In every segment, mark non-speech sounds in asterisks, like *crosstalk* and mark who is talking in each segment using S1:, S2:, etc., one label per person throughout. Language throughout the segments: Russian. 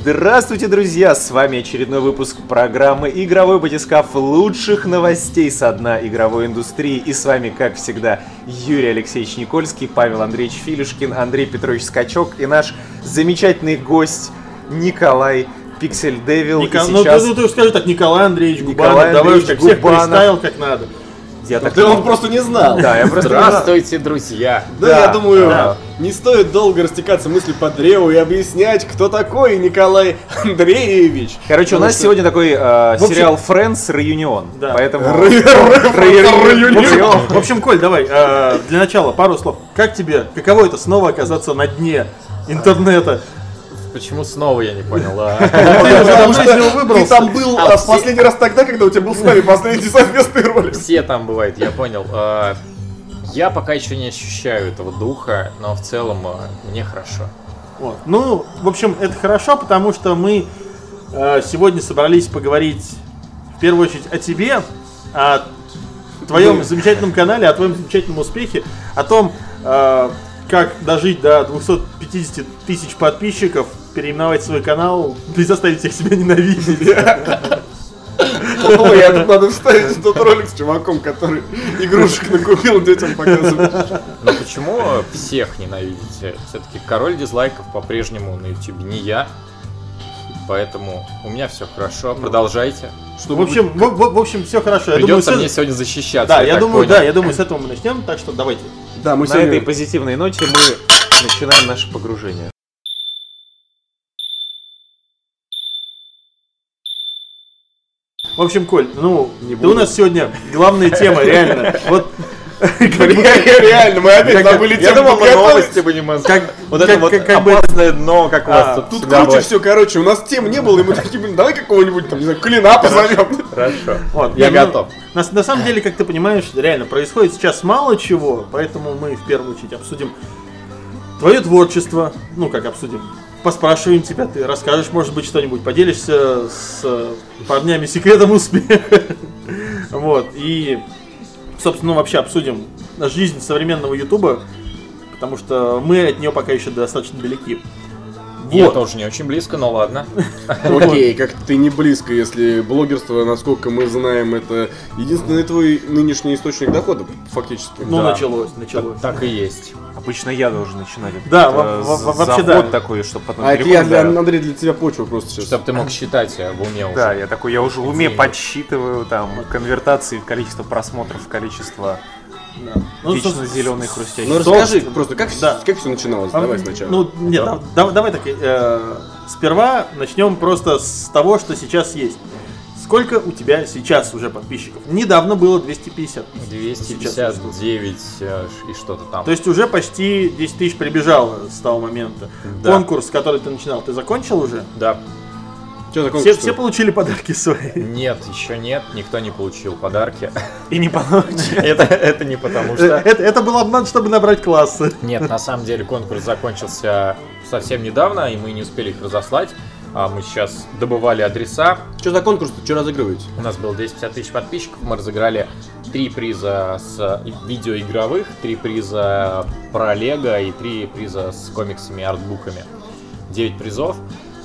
S1: Здравствуйте, друзья! С вами очередной выпуск программы «Игровой батискаф» лучших новостей со дна игровой индустрии. И с вами, как всегда, Юрий Алексеевич Никольский, Павел Андреевич Филюшкин, Андрей Петрович Скачок и наш замечательный гость Николай Пиксель Девил.
S2: Ника...
S1: И
S2: Ну,
S1: сейчас...
S2: ты, ты скажи так, Николай Андреевич
S1: Николай
S2: Губанов, давай уж
S1: Андреевич
S2: как всех
S1: Губанов.
S2: представил как надо.
S1: Я так
S3: Ты он просто не знал.
S1: Да, я просто.
S4: Здравствуйте, друзья!
S3: Да,
S1: Да,
S3: я думаю,
S1: да.
S3: не стоит долго растекаться мысли по древу и объяснять, кто такой Николай Андреевич.
S1: Короче, у нас
S3: что-
S1: сегодня такой э,
S2: общем-
S1: сериал Friends Реюнион.
S2: Да.
S1: Поэтому... *laughs* *laughs*
S2: В общем, в общем, Коль, давай, э, для начала пару слов. Как тебе, каково это снова оказаться на дне интернета?
S4: Почему снова я не понял? а?
S2: Ты *laughs*
S3: Потому что там был
S4: А
S3: в последний раз тогда, когда у тебя был с нами последний совместный ролик.
S4: Все там бывает, я понял. А, Я пока еще не ощущаю этого духа, но в целом а, мне хорошо.
S2: Вот. Ну, в общем, это хорошо, потому что мы э, сегодня собрались поговорить в первую очередь о тебе, о твоем замечательном канале, о твоем замечательном успехе, о том, э, как дожить до 250 тысяч подписчиков, переименовать свой канал и заставить всех себя ненавидеть.
S3: Ой, я тут надо вставить тот ролик с чуваком, который игрушек накупил детям показывать.
S4: Но почему всех ненавидите? Все-таки король дизлайков по-прежнему на YouTube не я. Поэтому у меня все хорошо, продолжайте.
S2: В общем, в, в- в общем, все хорошо. Я думаю,
S4: Придется
S2: с-
S4: мне сегодня защищаться.
S2: да, я
S4: так
S2: думаю,
S4: понял.
S2: да, я думаю, с этого мы начнем, так что давайте.
S3: Да, мы
S1: На этой
S3: сегодня...
S1: позитивной ноте мы начинаем наше погружение.
S2: В общем, Коль, ну,
S3: Не
S2: да у нас сегодня главная тема, реально. Вот *laughs*
S3: Реально, мы опять забыли
S4: я
S3: тему
S4: думал, мы новости будем из-
S2: Как-
S4: Вот это вот опасное дно, как у
S2: А,
S4: вас тут
S3: Тут
S4: всегда
S3: круче все, короче, у нас тем не было, и мы такие, блин, давай какого-нибудь там, не знаю, Клина позовем.
S4: Хорошо.
S2: Вот,
S4: Я
S2: ну,
S4: готов.
S2: На, самом деле, как ты понимаешь, реально происходит сейчас мало чего, поэтому мы в первую очередь обсудим твое творчество. Ну, как обсудим. Поспрашиваем тебя, ты расскажешь, может быть, что-нибудь, поделишься с парнями секретом успеха. *laughs* Вот, и, собственно, ну, вообще обсудим жизнь современного Ютуба, потому что мы от нее пока еще достаточно далеки.
S4: Я
S2: Вот.
S4: тоже не очень близко, но ладно. *laughs*
S3: Окей, как ты не близко, если блогерство, насколько мы знаем, это единственный твой нынешний источник дохода, фактически.
S2: Ну, началось, началось.
S4: Так и есть.
S1: Обычно я должен начинать.
S2: Да, вообще да.
S1: такой, чтобы потом
S3: А это я, для. Андрей, для тебя почва просто сейчас.
S4: Чтобы ты мог считать э, в уме уже.
S1: Да, я такой, я уже в уме подсчитываю там конвертации, количество просмотров, количество
S2: Да. Ну,
S1: вечно
S2: собственно,
S1: зеленый хрустящий.
S3: Ну расскажи просто, как,
S2: Да.
S3: как все начиналось?
S2: А,
S3: Давай сначала.
S2: Ну, нет, да- да- давай так. э, сперва начнем просто с того, что сейчас есть. Сколько у тебя сейчас уже подписчиков? Недавно было 250 тысяч. Сейчас
S4: 259 э, и что-то там.
S2: То есть уже почти 10 тысяч прибежало с того момента.
S4: Да.
S2: Конкурс, который ты начинал, ты закончил уже?
S4: Да.
S3: Что такое?
S2: Все, все получили подарки свои.
S4: Нет, еще нет, никто не получил подарки.
S1: И не получится. *laughs*
S4: Это, это не потому
S2: Э,
S4: что...
S2: Это, это был обман, чтобы набрать классы.
S4: Нет, на самом деле конкурс закончился совсем недавно, и мы не успели их разослать. А мы сейчас добывали адреса.
S3: Что за конкурс? Что разыгрываете?
S4: У нас было 250 тысяч подписчиков. Мы разыграли три приза с видеоигровых, три приза про Лего и три приза с комиксами и артбуками. 9 призов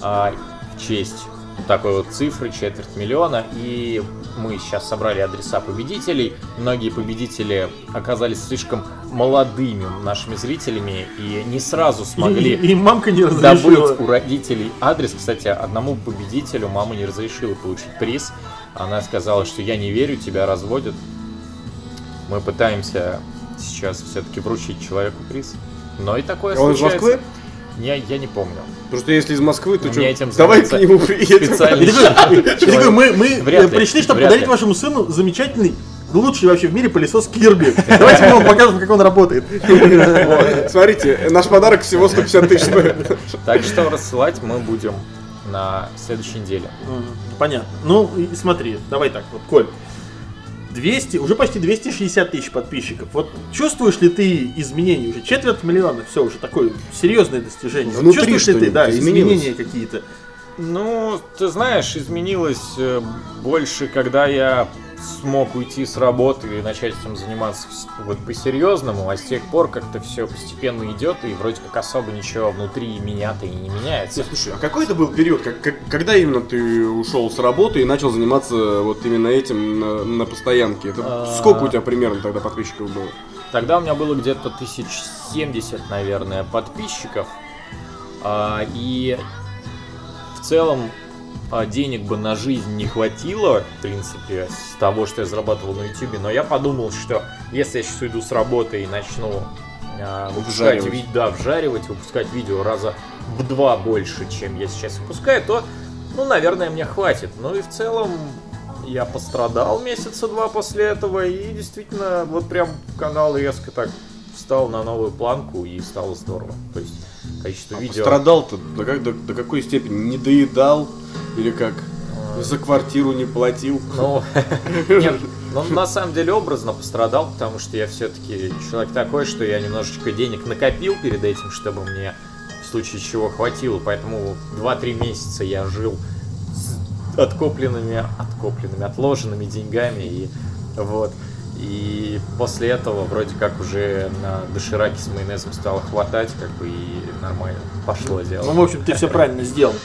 S4: а, в честь такой вот цифры, четверть миллиона. И мы сейчас собрали адреса победителей. Многие победители оказались слишком молодыми нашими зрителями и не сразу смогли *laughs*
S2: И, и мамка не
S4: добыть
S2: разрешила.
S4: у родителей адрес. Кстати, одному победителю мама не разрешила получить приз. Она сказала, что я не верю, тебя разводят. Мы пытаемся сейчас все-таки вручить человеку приз. Но и такое
S3: он из
S4: случается.
S3: Москвы?
S4: Я, я не помню.
S3: Потому что если из Москвы, то что?
S4: этим
S3: Давай к нему приедем.
S4: Специальный
S2: мы, мы пришли, чтобы подарить вашему сыну замечательный, лучший вообще в мире пылесос Кирби. Давайте мы вам покажем, как он работает.
S3: Вот, Смотрите, наш подарок всего 150 тысяч стоит.
S4: Так что рассылать мы будем на следующей неделе.
S2: Понятно. Ну, смотри, давай так, вот, Коль. 200, уже почти 260 тысяч подписчиков. Вот чувствуешь ли ты изменения уже? Четверть миллиона, все, уже такое серьезное достижение. Вот
S3: Внутри
S2: чувствуешь ли ты, да,
S3: изменилось?
S2: изменения какие-то?
S4: Ну, ты знаешь, изменилось э, больше, когда я смог уйти с работы и начать этим заниматься вот по-серьезному, а с тех пор как-то все постепенно идет, и вроде как особо ничего внутри меня-то и не меняется.
S3: Не, слушай, а какой это был период, как- как- когда именно ты ушел с работы и начал заниматься вот именно этим на, на постоянке? Это
S4: А.
S3: сколько у тебя примерно тогда подписчиков было?
S4: Тогда у меня было где-то тысяч семьдесят, наверное, подписчиков. А, и в целом денег бы на жизнь не хватило, в принципе, с того, что я зарабатывал на YouTube. Но я подумал, что если я сейчас уйду с работы и начну а, выпускать,
S3: Вжаривать.
S4: да, вжаривать, выпускать видео раза в два больше, чем я сейчас выпускаю, то, ну, наверное, мне хватит. Ну и в целом я пострадал месяца два после этого, и действительно, вот прям канал резко так встал на новую планку, и стало здорово. То есть количество
S3: А
S4: видео...
S3: Пострадал-то до, до- до какой степени? Не доедал? Или как? За квартиру не платил?
S4: Ну, *laughs* нет, ну, на самом деле образно пострадал, потому что я все-таки человек такой, что я немножечко денег накопил перед этим, чтобы мне в случае чего хватило, поэтому 2-3 месяца я жил с откопленными, откопленными, отложенными деньгами, и вот. И после этого вроде как уже на дошираке с майонезом стало хватать, как бы и нормально пошло дело.
S2: Ну, в общем, ты все правильно сделал.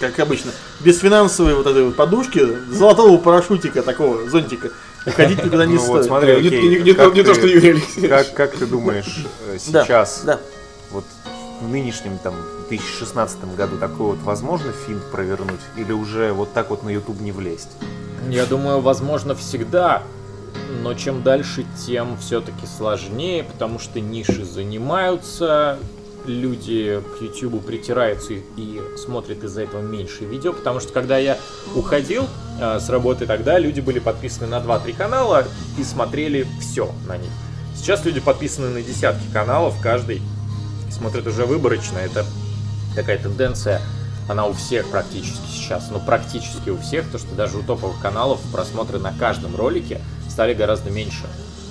S2: Как обычно, без финансовой вот этой вот подушки, золотого парашютика такого, зонтика, уходить никуда не
S1: Ну вот
S2: стоит.
S1: смотри,
S3: Не,
S1: окей,
S3: не- не
S1: как
S3: то, не то,
S1: ты-
S3: что Юрий Алексеевич.
S1: Как, как ты думаешь, э,
S2: Да,
S1: сейчас,
S2: Да.
S1: вот в нынешнем там 2016 году такой вот возможно финт провернуть? Или уже вот так вот на YouTube не влезть?
S4: Я думаю, возможно, всегда. Но чем дальше, тем все-таки сложнее, потому что ниши занимаются, люди к YouTube притираются и, и смотрят из-за этого меньше видео, потому что когда я уходил э, с работы тогда, люди были подписаны на 2-3 канала и смотрели все на них. Сейчас люди подписаны на десятки каналов, каждый смотрит уже выборочно. Это такая тенденция, она у всех практически сейчас, ну практически у всех, то что даже у топовых каналов просмотры на каждом ролике стали гораздо меньше.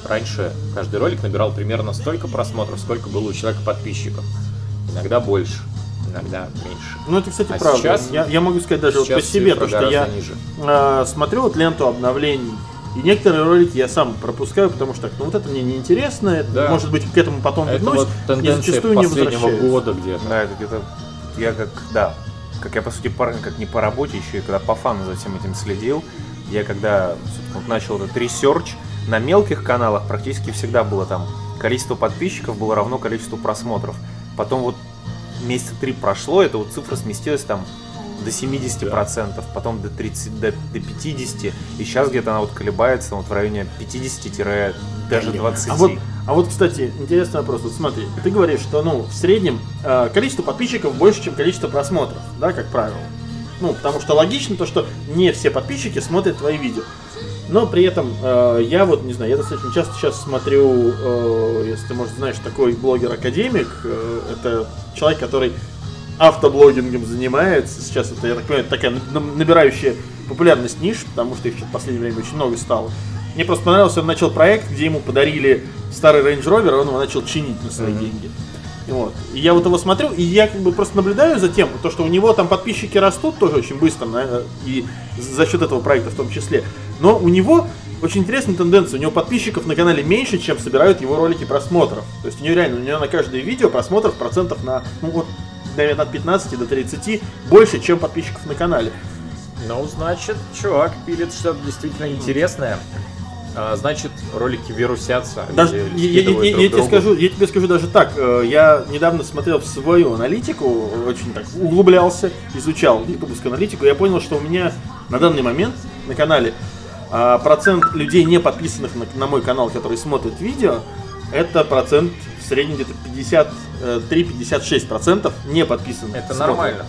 S4: Раньше каждый ролик набирал примерно столько просмотров, сколько было у человека подписчиков. Иногда больше, иногда меньше.
S2: Ну, это, кстати,
S4: А
S2: правда.
S4: сейчас-
S2: я, я могу сказать даже вот по себе, то, что я
S4: ниже.
S2: э, смотрю вот ленту обновлений, и некоторые ролики я сам пропускаю, потому что так, ну вот это мне неинтересно, это,
S4: Да.
S2: может быть, к этому потом
S4: Это
S2: вернусь,
S4: вот
S2: и зачастую не
S4: последнего
S2: возвращаюсь.
S4: года где-то.
S1: Да, это где-то я как, да, как я по сути пар- как не по работе, еще и когда по фану за всем этим следил, я когда вот начал этот research, на мелких каналах практически всегда было там количество подписчиков было равно количеству просмотров. Потом вот месяца три прошло, эта вот цифра сместилась там до 70%, потом до 30, до, до 50, и сейчас где-то она вот колебается там, вот в районе 50 даже 20.
S2: А вот, а вот, кстати, интересный вопрос. Вот смотри, ты говоришь, что ну в среднем э, количество подписчиков больше, чем количество просмотров, да, как правило. Ну, потому что логично то, что не все подписчики смотрят твои видео. Но при этом э, я вот, не знаю, я достаточно часто сейчас смотрю, э, если ты, может, знаешь, такой блогер-академик, э, это человек, который автоблогингом занимается. Сейчас это, я так понимаю, такая на- набирающая популярность ниш, потому что их в последнее время очень много стало. Мне просто понравился, он начал проект, где ему подарили старый Range Rover, и он его начал чинить на свои деньги. И Вот. И я вот его смотрю, и я как бы просто наблюдаю за тем, то, что у него там подписчики растут тоже очень быстро, и за счет этого проекта в том числе. Но у него очень интересная тенденция. У него подписчиков на канале меньше, чем собирают его ролики просмотров. То есть у него реально, у него на каждое видео просмотров процентов на, ну вот, наверное, от 15 до 30 больше, чем подписчиков на канале.
S4: Ну, значит, чувак пилит что-то действительно интересное. А, значит, ролики вирусятся.
S2: Даже, я, я-
S4: друг
S2: я тебе скажу, я тебе скажу даже так. э, Я недавно смотрел в свою аналитику, очень так углублялся, изучал ютубовскую аналитику. Я понял, что у меня на данный момент на канале а, процент людей, не подписанных на, на мой канал, которые смотрят видео, это процент в среднем где-то 53-56 процентов не подписанных.
S4: Это
S2: смотрят.
S4: нормально.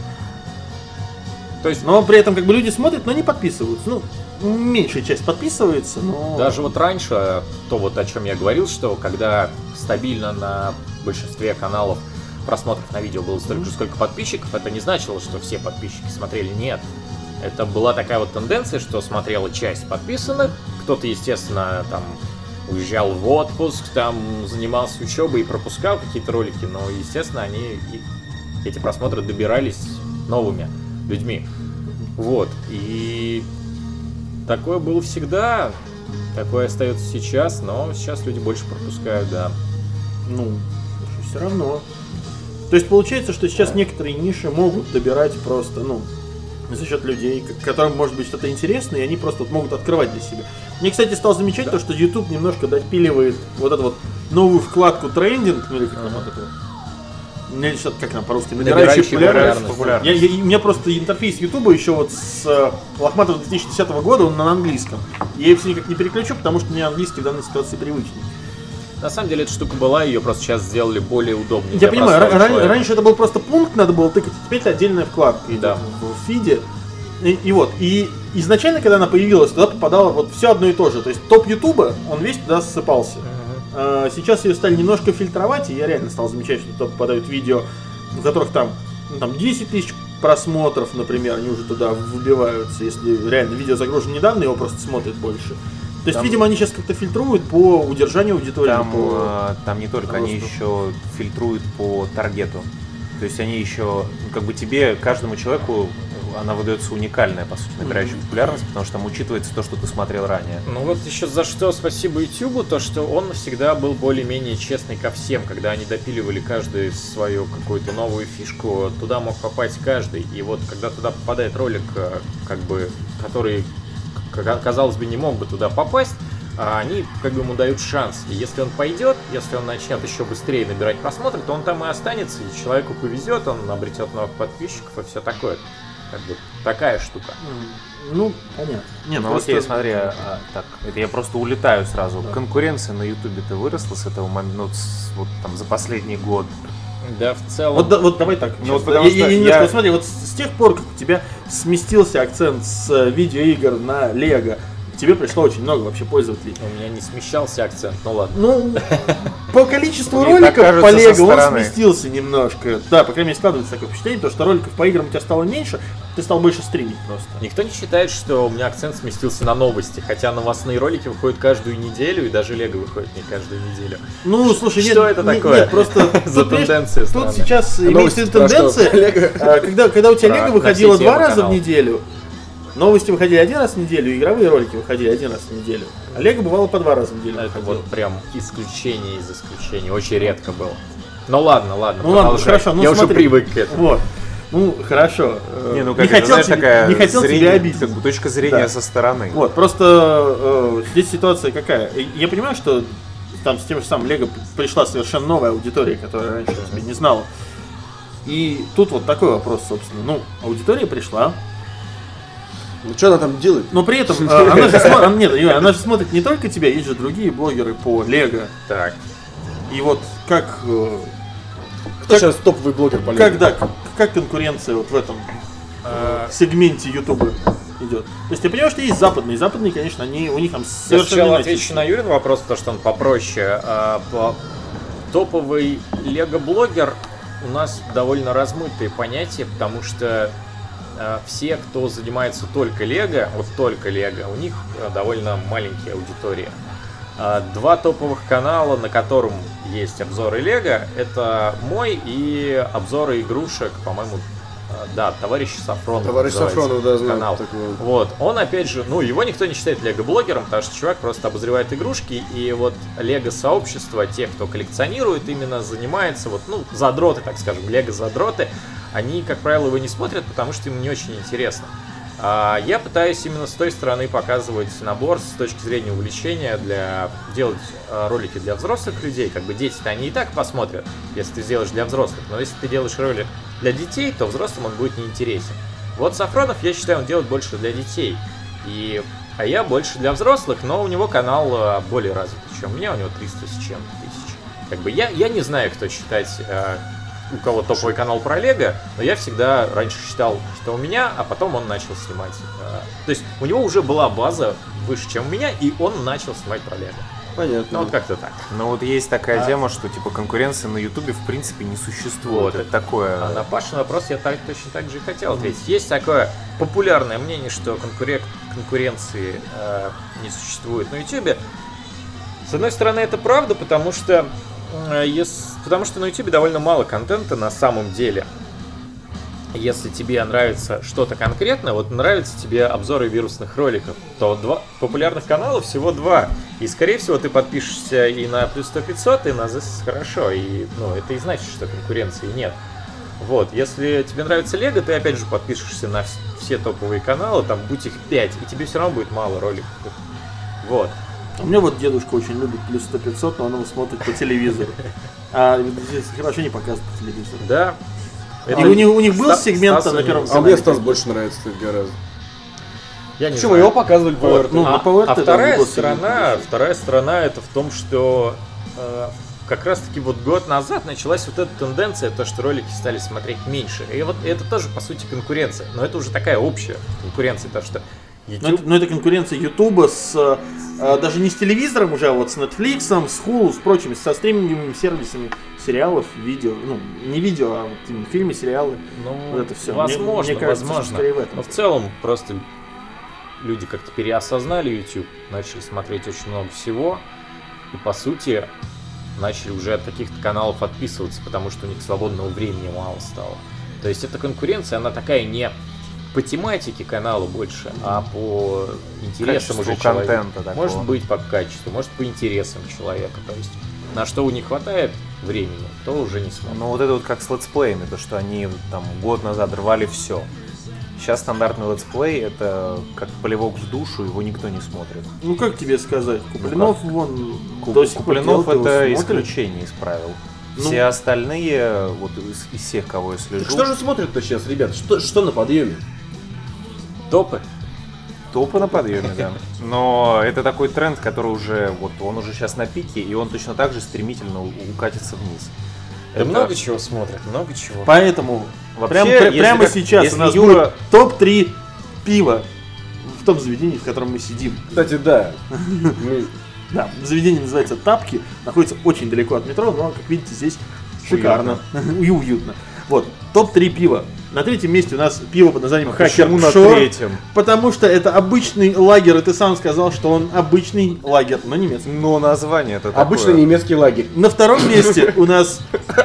S4: То есть,
S2: Но при этом как бы люди смотрят, но не подписываются. Ну, меньшая часть подписывается, но...
S4: Даже вот раньше, то вот о чем я говорил, что когда стабильно на большинстве каналов просмотров на видео было столько же, сколько подписчиков, это не значило, что все подписчики смотрели. Нет. Это была такая вот тенденция, что смотрела часть подписанных, кто-то, естественно, там уезжал в отпуск, там занимался учебой и пропускал какие-то ролики, но, естественно, они эти просмотры добирались новыми людьми. Вот. И такое было всегда. Такое остается сейчас, но сейчас люди больше пропускают, да.
S2: Ну, все равно. То есть получается, что сейчас некоторые ниши могут добирать просто, ну, за счет людей, которым может быть что-то интересное, и они просто вот могут открывать для себя. Мне, кстати, стал замечать то, что YouTube немножко допиливает вот эту вот новую вкладку трендинг, ну или как там вот это вот. Или что-то, как нам по-русски, набирающий
S4: Набирающий
S2: популярность.
S4: популярность.
S2: Я, я- у меня просто интерфейс YouTube еще вот с э, Лохматова 2010 года, он на английском. Я его все никак не переключу, потому что мне английский в данной ситуации привычней.
S4: На самом деле эта штука была, ее просто сейчас сделали более удобной.
S2: Я понимаю, ран- раньше это был просто пункт, надо было тыкать, теперь это отдельная вкладка
S4: Да.
S2: в, в фиде. И, и вот, и изначально, когда она появилась, туда попадало вот все одно и то же. То есть топ Ютуба, он весь туда ссыпался. А, сейчас ее стали немножко фильтровать, и я реально стал замечать, что туда попадают видео, у которых там, ну, там 10 тысяч просмотров, например, они уже туда выбиваются. Если реально видео загружено недавно, его просто смотрят больше. То есть,
S1: Там-
S2: видимо, они сейчас как-то фильтруют по удержанию аудитории.
S1: Там,
S2: по-
S1: э, там не только, они
S2: росту.
S1: еще фильтруют по таргету. То есть они еще, ну, как бы тебе, каждому человеку, она выдается уникальная, по сути, набирающая популярность, потому что там учитывается то, что ты смотрел ранее.
S4: Ну вот еще за что спасибо YouTube, то что он всегда был более-менее честный ко всем, когда они допиливали каждый свою какую-то новую фишку, туда мог попасть каждый. И вот когда туда попадает ролик, э, как бы, который, казалось бы, не мог бы туда попасть, а они как бы ему дают шанс. И если он пойдет, если он начнет еще быстрее набирать просмотры, то он там и останется, и человеку повезет, он обретет новых подписчиков и все такое. Как бы такая штука.
S2: Ну, понятно. Нет,
S1: Ну
S2: просто...
S1: окей, смотри, а, так, это я просто улетаю сразу. Конкуренция на Ютубе-то выросла с этого момента, ну, с- вот там за последний год.
S4: Да, в целом.
S2: Вот, да- вот давай так.
S1: Ну, вот потому
S2: я, я
S1: что
S2: немножко,
S1: я-
S2: вот смотри, вот с, с тех пор, как у тебя сместился акцент с э, видеоигр на Лего, тебе пришло очень много вообще пользователей.
S4: У меня не смещался акцент, ну ладно.
S2: Ну, по количеству роликов по Лего он сместился немножко. Да, по крайней мере, складывается такое впечатление, то, что роликов по играм у тебя стало меньше, ты стал больше стримить просто.
S4: Никто не считает, что у меня акцент сместился на новости, хотя новостные ролики выходят каждую неделю, и даже Лего выходит не каждую неделю.
S2: Ну, слушай, нет,
S4: Что это
S2: нет,
S4: такое?
S2: нет, просто *laughs*
S4: За тенденция
S2: Тут сейчас имеется тенденция, а, когда, у тебя Лего выходило два раза в неделю, новости выходили один раз в неделю, игровые ролики выходили один раз в неделю, а Лего бывало по два раза в неделю
S4: Это
S2: выходило.
S4: вот прям исключение из исключения, очень редко было. Ну ладно, ладно,
S2: Ну ладно, хорошо, ну
S4: Я уже
S2: смотри.
S4: привык к этому.
S2: Вот. Ну, хорошо.
S1: Не, ну как это,
S2: хотел,
S1: знаешь,
S2: тебе,
S1: такая
S2: не хотел
S1: зрение-
S2: тебя обидеть.
S1: как бы точка зрения
S2: Да.
S1: со стороны.
S2: Вот, просто э, здесь ситуация какая. Я понимаю, что там с тем же самым Лего пришла совершенно новая аудитория, которая раньше тебя не знала. И тут вот такой вопрос, собственно. Ну, аудитория пришла,
S3: Ну что она там делает?
S2: но при этом э, *laughs* она же, смо- она- нет, она же смотрит не только тебя, есть же другие блогеры по Лего.
S4: Так,
S2: И вот как, э,
S3: Кто сейчас топовый блогер по Лего?
S2: как, да, как, как конкуренция вот в этом
S4: э,
S2: сегменте Ютуба идет. То есть я понимаю, что есть западные. Западные, конечно, они у них там
S4: я
S2: совершенно
S4: сначала
S2: иначе.
S4: отвечу на Юрин вопрос, то что он попроще. А, по- Топовый лего-блогер у нас довольно размытые понятия, потому что а, все, кто занимается только лего, вот только лего, у них а, довольно маленькие аудитории. А, Два топовых канала, на котором есть обзоры лего, это мой и обзоры игрушек, по-моему, а, да, товарищ Сафронов.
S3: Товарищ Сафронов, да, знаю
S4: канал.
S3: такого.
S4: Вот, он опять же, ну, его никто не считает лего-блогером, потому что чувак просто обозревает игрушки, и вот лего-сообщество, те, кто коллекционирует, именно занимается, вот, ну, задроты, так скажем, лего-задроты, они, как правило, его не смотрят, потому что им не очень интересно. А я пытаюсь именно с той стороны показывать набор с точки зрения увлечения, для делать а, ролики для взрослых людей, как бы дети-то они и так посмотрят, если ты сделаешь для взрослых, но если ты делаешь ролик для детей, то взрослым он будет неинтересен. Вот Сафронов, я считаю, он делает больше для детей. И, а я больше для взрослых, но у него канал э, более развитый, чем у меня, у него 300 с чем-то тысяч. Как бы я, я не знаю, кто считать, э, у кого топовый канал про Лего, но я всегда раньше считал, что у меня, а потом он начал снимать. э, то есть у него уже была база выше, чем у меня, и он начал снимать про Лего.
S3: Понятно.
S4: Ну вот как-то так.
S1: Но вот есть такая
S2: А-
S1: тема, что типа конкуренции на Ютубе в принципе не существует.
S4: Вот.
S1: Это такое.
S4: А на Пашин вопрос я так, точно так же и хотел ответить. Есть такое популярное мнение, что конкурен- конкуренции э, не существует на Ютубе. С одной стороны, это правда, потому что, э, потому что на Ютубе довольно мало контента на самом деле. если тебе нравится что-то конкретное, вот нравятся тебе обзоры вирусных роликов, то два популярных канала всего два. И, скорее всего, ты подпишешься и на плюс 100 500, и на ZS хорошо. И, ну, это и значит, что конкуренции нет. Вот, если тебе нравится Лего, ты опять же подпишешься на вс- все топовые каналы, там будь их 5, и тебе все равно будет мало роликов. Вот.
S2: У меня вот дедушка очень любит плюс 100 500, но он его смотрит по телевизору. А здесь хорошо не показывают по телевизору.
S4: Да.
S2: И у них, у них был
S4: Ста-
S2: сегмент
S4: Стасу
S2: на первом
S3: А мне
S2: канале?
S3: Стас больше нравится, кстати, гораздо.
S4: Я не
S3: Почему
S4: знаю.
S3: его показывали по РТ?
S2: ну,
S4: а, а вторая
S2: не
S4: сторона, вторая сторона это в том, что э, как раз таки вот год назад началась вот эта тенденция, то, что ролики стали смотреть меньше. И вот это тоже, по сути, конкуренция. Но это уже такая общая конкуренция, то что
S2: Но
S4: YouTube...
S2: это, но это конкуренция Ютуба с э, даже не с телевизором уже, а вот с Netflix, с Hulu, с прочими, со стриминговыми сервисами сериалов, видео, ну, не видео, а вот именно фильмы, сериалы.
S4: Ну,
S2: Вот это всё. Мне-
S4: Возможно,
S2: мне кажется, что
S4: возможно.
S2: в этом.
S4: Но в целом просто люди как-то переосознали YouTube, начали смотреть очень много всего. И по сути начали уже от каких-то каналов отписываться, потому что у них свободного времени мало стало. То есть эта конкуренция, она такая не по тематике канала больше, а по интересам уже человека.
S1: такого.
S4: Может быть по качеству, может по интересам человека. То есть на что не хватает времени, то уже не смотрит.
S1: Ну вот это вот как с летсплеями, то что они там год назад рвали все. Сейчас стандартный летсплей это как плевок в душу, его никто не смотрит.
S2: Ну как тебе сказать, Куплинов вон до сих
S1: Куплинов это исключение из правил.
S2: Ну.
S1: Все остальные, вот из, из всех, кого я слежу,
S3: Так что же смотрят-то сейчас, ребят? Что, что на подъеме?
S4: Топы.
S1: топы на подъеме, да. Но это такой тренд, который уже, вот он уже сейчас на пике, и он точно так же стремительно укатится вниз.
S4: Да
S1: Это-
S4: много чего смотрят, много чего.
S2: Поэтому
S1: Вообще,
S2: прям-
S1: если
S2: прямо
S1: как-
S2: сейчас
S1: если
S2: у нас
S1: Юра-
S2: будет топ-3 пива в том заведении, в котором мы сидим.
S3: Кстати, да. *laughs*
S2: Да, заведение называется Тапки, находится очень далеко от метро, но, как видите, здесь шикарно *laughs* и уютно. Вот, топ-3 пива. На третьем месте у нас пиво под названием Хакер
S1: Почему на третьем?
S2: потому что это обычный лагерь, и ты сам сказал, что он обычный лагерь, но немецкий.
S1: Но название это
S3: Обычный немецкий лагерь.
S2: На втором *laughs* месте у нас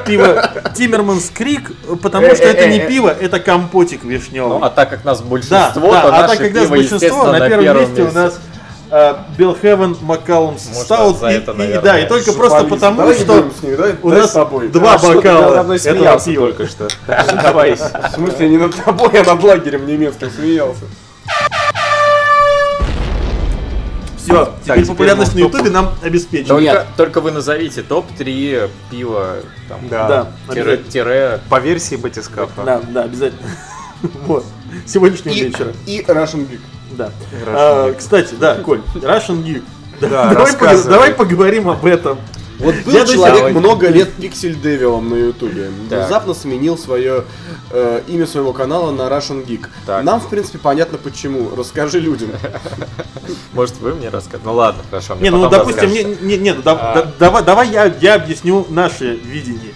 S2: пиво Тиммерманс Крик, потому что это не пиво, это компотик вишневый.
S4: Ну, а так как нас
S2: Да,
S4: большинство,
S2: да,
S4: то
S2: а так как нас большинство,
S4: естественно,
S2: на первом месте у нас Белхевен Маккалумс
S4: Может,
S2: Стаут.
S4: за
S2: И,
S4: это,
S2: и-
S4: наверное,
S2: да, и только просто потому,
S3: Давай не
S2: что
S3: ними, давай-
S2: у
S3: давай
S2: нас
S3: с тобой.
S2: два
S3: А
S2: бокала этого
S1: смеялся
S2: пива.
S1: только что. Давайся.
S3: В смысле, не над тобой, а над лагерем немецким смеялся.
S2: Все, теперь
S1: теперь
S2: популярность на
S1: в топ.
S2: Ютубе нам обеспечена.
S4: Только, только вы назовите топ-3 пива там,
S1: Да.
S2: Да,
S4: тире, тире.
S1: По версии батискафа.
S2: Да, да, обязательно. *laughs* Вот. Сегодняшнего
S3: И,
S2: вечера.
S3: и Russian Geek.
S2: Да.
S1: Russian
S2: А,
S1: Geek.
S2: кстати, да, Коль, Russian Geek.
S1: Да, *laughs*
S2: давай, пог- давай поговорим об этом.
S3: Вот был
S2: Я
S3: человек
S2: сих-
S3: много лет пиксель девилом на ютубе. Внезапно сменил свое э, имя своего канала на Russian Geek.
S4: Так.
S3: Нам, в принципе, понятно почему. Расскажи людям. *laughs*
S4: Может, вы мне расскажете? Ну ладно, хорошо.
S2: Не, ну допустим, не, не, не, ну, да-
S4: А.
S2: да- давай, давай я, я объясню наше видение.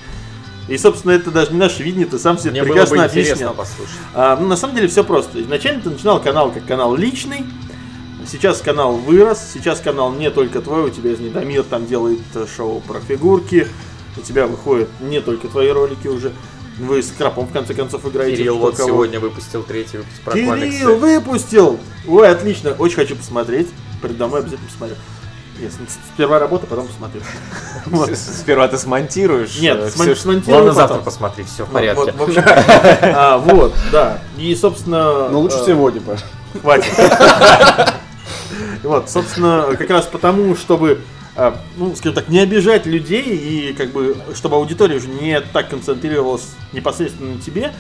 S2: И, собственно, это даже не наше видение, ты сам себе
S4: Мне было
S2: прекрасно
S4: бы
S2: объяснил. А, ну, на самом деле все просто. Изначально ты начинал канал как канал личный. Сейчас канал вырос. Сейчас канал не только твой. У тебя из Недомир там делает э, шоу про фигурки. У тебя выходят не только твои ролики уже. Вы с Крапом в конце концов играете.
S4: Кирилл вот
S2: кого.
S4: сегодня выпустил третий выпуск про
S2: Кирилл
S4: комиксы.
S2: выпустил! Ой, отлично. Очень хочу посмотреть. Перед домой обязательно посмотрю. Нет, сперва работа, потом посмотрю. *laughs* Вот.
S1: Сперва ты смонтируешь.
S2: Нет,
S1: э, что-
S2: смонтирую
S4: Ладно, завтра посмотри, все в
S2: Вот,
S4: порядке.
S2: вот, в общем, *laughs* а, вот, да. И, собственно...
S3: Но лучше
S2: э,
S3: сегодня, Паш.
S2: Хватит. *laughs* Вот, собственно, как раз потому, чтобы, а, ну, скажем так, не обижать людей и как бы, чтобы аудитория уже не так концентрировалась непосредственно на тебе,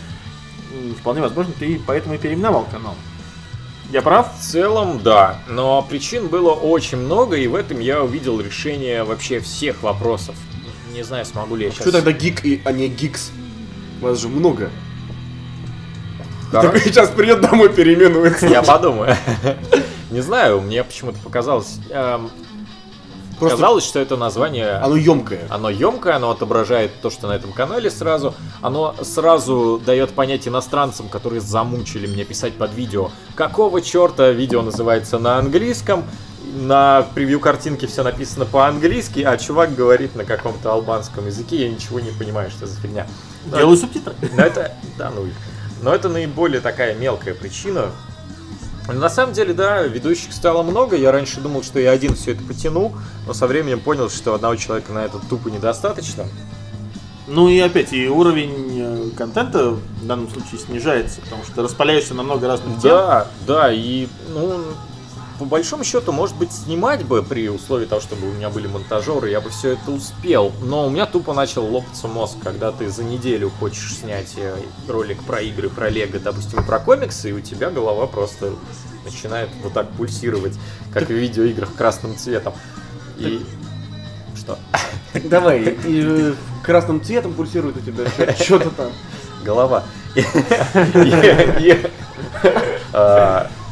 S2: вполне возможно, ты поэтому и переименовал канал. Я прав?
S4: В целом, да. Но причин было очень много, и в этом я увидел решение вообще всех вопросов. Не знаю, смогу ли я сейчас...
S3: Что тогда гик, и, а не гикс? Вас же много. Такой сейчас придет домой переименуется.
S4: Я подумаю. *laughs* Не знаю, мне почему-то показалось...
S3: Просто
S4: Казалось, что это название...
S3: оно емкое.
S4: Оно емкое, оно отображает то, что на этом канале сразу. Оно сразу дает понять иностранцам, которые замучили мне писать под видео, какого черта видео называется на английском. На превью картинки все написано по-английски, а чувак говорит на каком-то албанском языке, я ничего не понимаю, что за фигня.
S2: Делаю субтитры.
S4: Но это, да ну их. Но это наиболее такая мелкая причина. На самом деле, да, ведущих стало много. Я раньше думал, что я один все это потяну, но со временем понял, что одного человека на это тупо недостаточно.
S2: Ну и опять, и уровень э, контента в данном случае снижается, потому что распаляешься на много разных тем.
S4: Да, да, и ну, по большому счету, может быть, снимать бы при условии того, чтобы у меня были монтажеры, я бы все это успел. Но у меня тупо начал лопаться мозг, когда ты за неделю хочешь снять э, ролик про игры, про Лего, допустим, про комиксы, и у тебя голова просто начинает вот так пульсировать, как в видеоиграх красным цветом. И что? *laughs*
S3: Давай, и э, красным цветом пульсирует у тебя что-то *laughs* там.
S4: Голова. *laughs*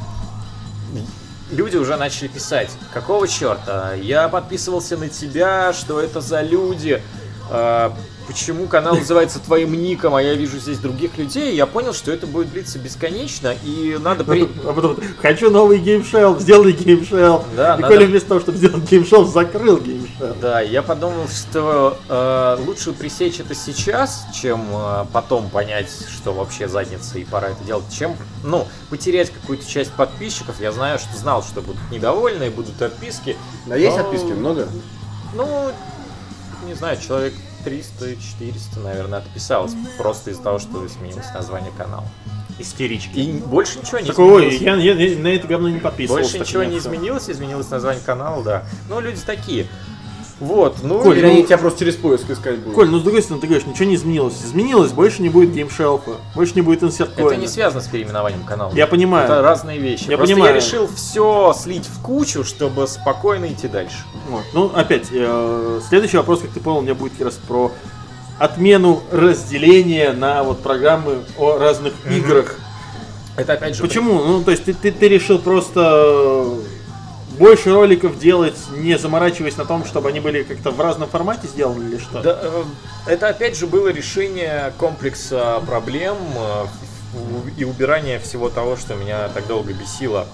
S4: Люди уже начали писать, какого черта, я подписывался на тебя, что это за люди, А, почему канал называется твоим ником, а я вижу здесь других людей, я понял, что это будет длиться бесконечно, и надо при...
S2: А потом, хочу новый Gameshelf, сделай Gameshelf.
S4: Да,
S2: и
S4: надо-
S2: Коля вместо того, чтобы сделать Gameshelf, закрыл Gameshelf.
S4: Да, я подумал, что э, лучше пресечь это сейчас, чем э, потом понять, что вообще задница и пора это делать, чем, ну, потерять какую-то часть подписчиков. Я знаю, что знал, что будут недовольны, будут отписки.
S3: Да есть
S4: Но,
S3: отписки много?
S4: Ну, не знаю, человек 300-400, наверное, отписалось. Просто из-за того, что сменилось название канала.
S1: Истерички.
S4: И больше ничего не
S2: Такой, ой,
S4: изменилось.
S2: я, я- я на это говно не подписывался.
S4: Больше ничего не изменилось, изменилось название канала, да. Но люди такие. Вот, ну...
S2: Коль,
S4: и-
S3: Или они тебя просто через поиск искать будут?
S2: Коль, ну с другой стороны, ты говоришь, ничего не изменилось. Изменилось, больше не будет геймшелфа, больше не будет инсерт
S4: Это не связано с переименованием канала.
S2: Я понимаю.
S4: Это разные вещи.
S2: Я
S4: Просто
S2: понимаю.
S4: я решил все слить в кучу, чтобы спокойно идти дальше.
S2: Вот. Ну, опять, э, следующий вопрос, как ты понял, у меня будет как раз про отмену разделения на вот программы о разных играх.
S4: Это опять же...
S2: Почему? Ну, то есть ты, ты, ты решил просто больше роликов делать, не заморачиваясь на том, чтобы они были как-то в разном формате сделаны или что?
S4: Да, э, это опять же было решение комплекса проблем э, и убирание всего того, что меня так долго бесило.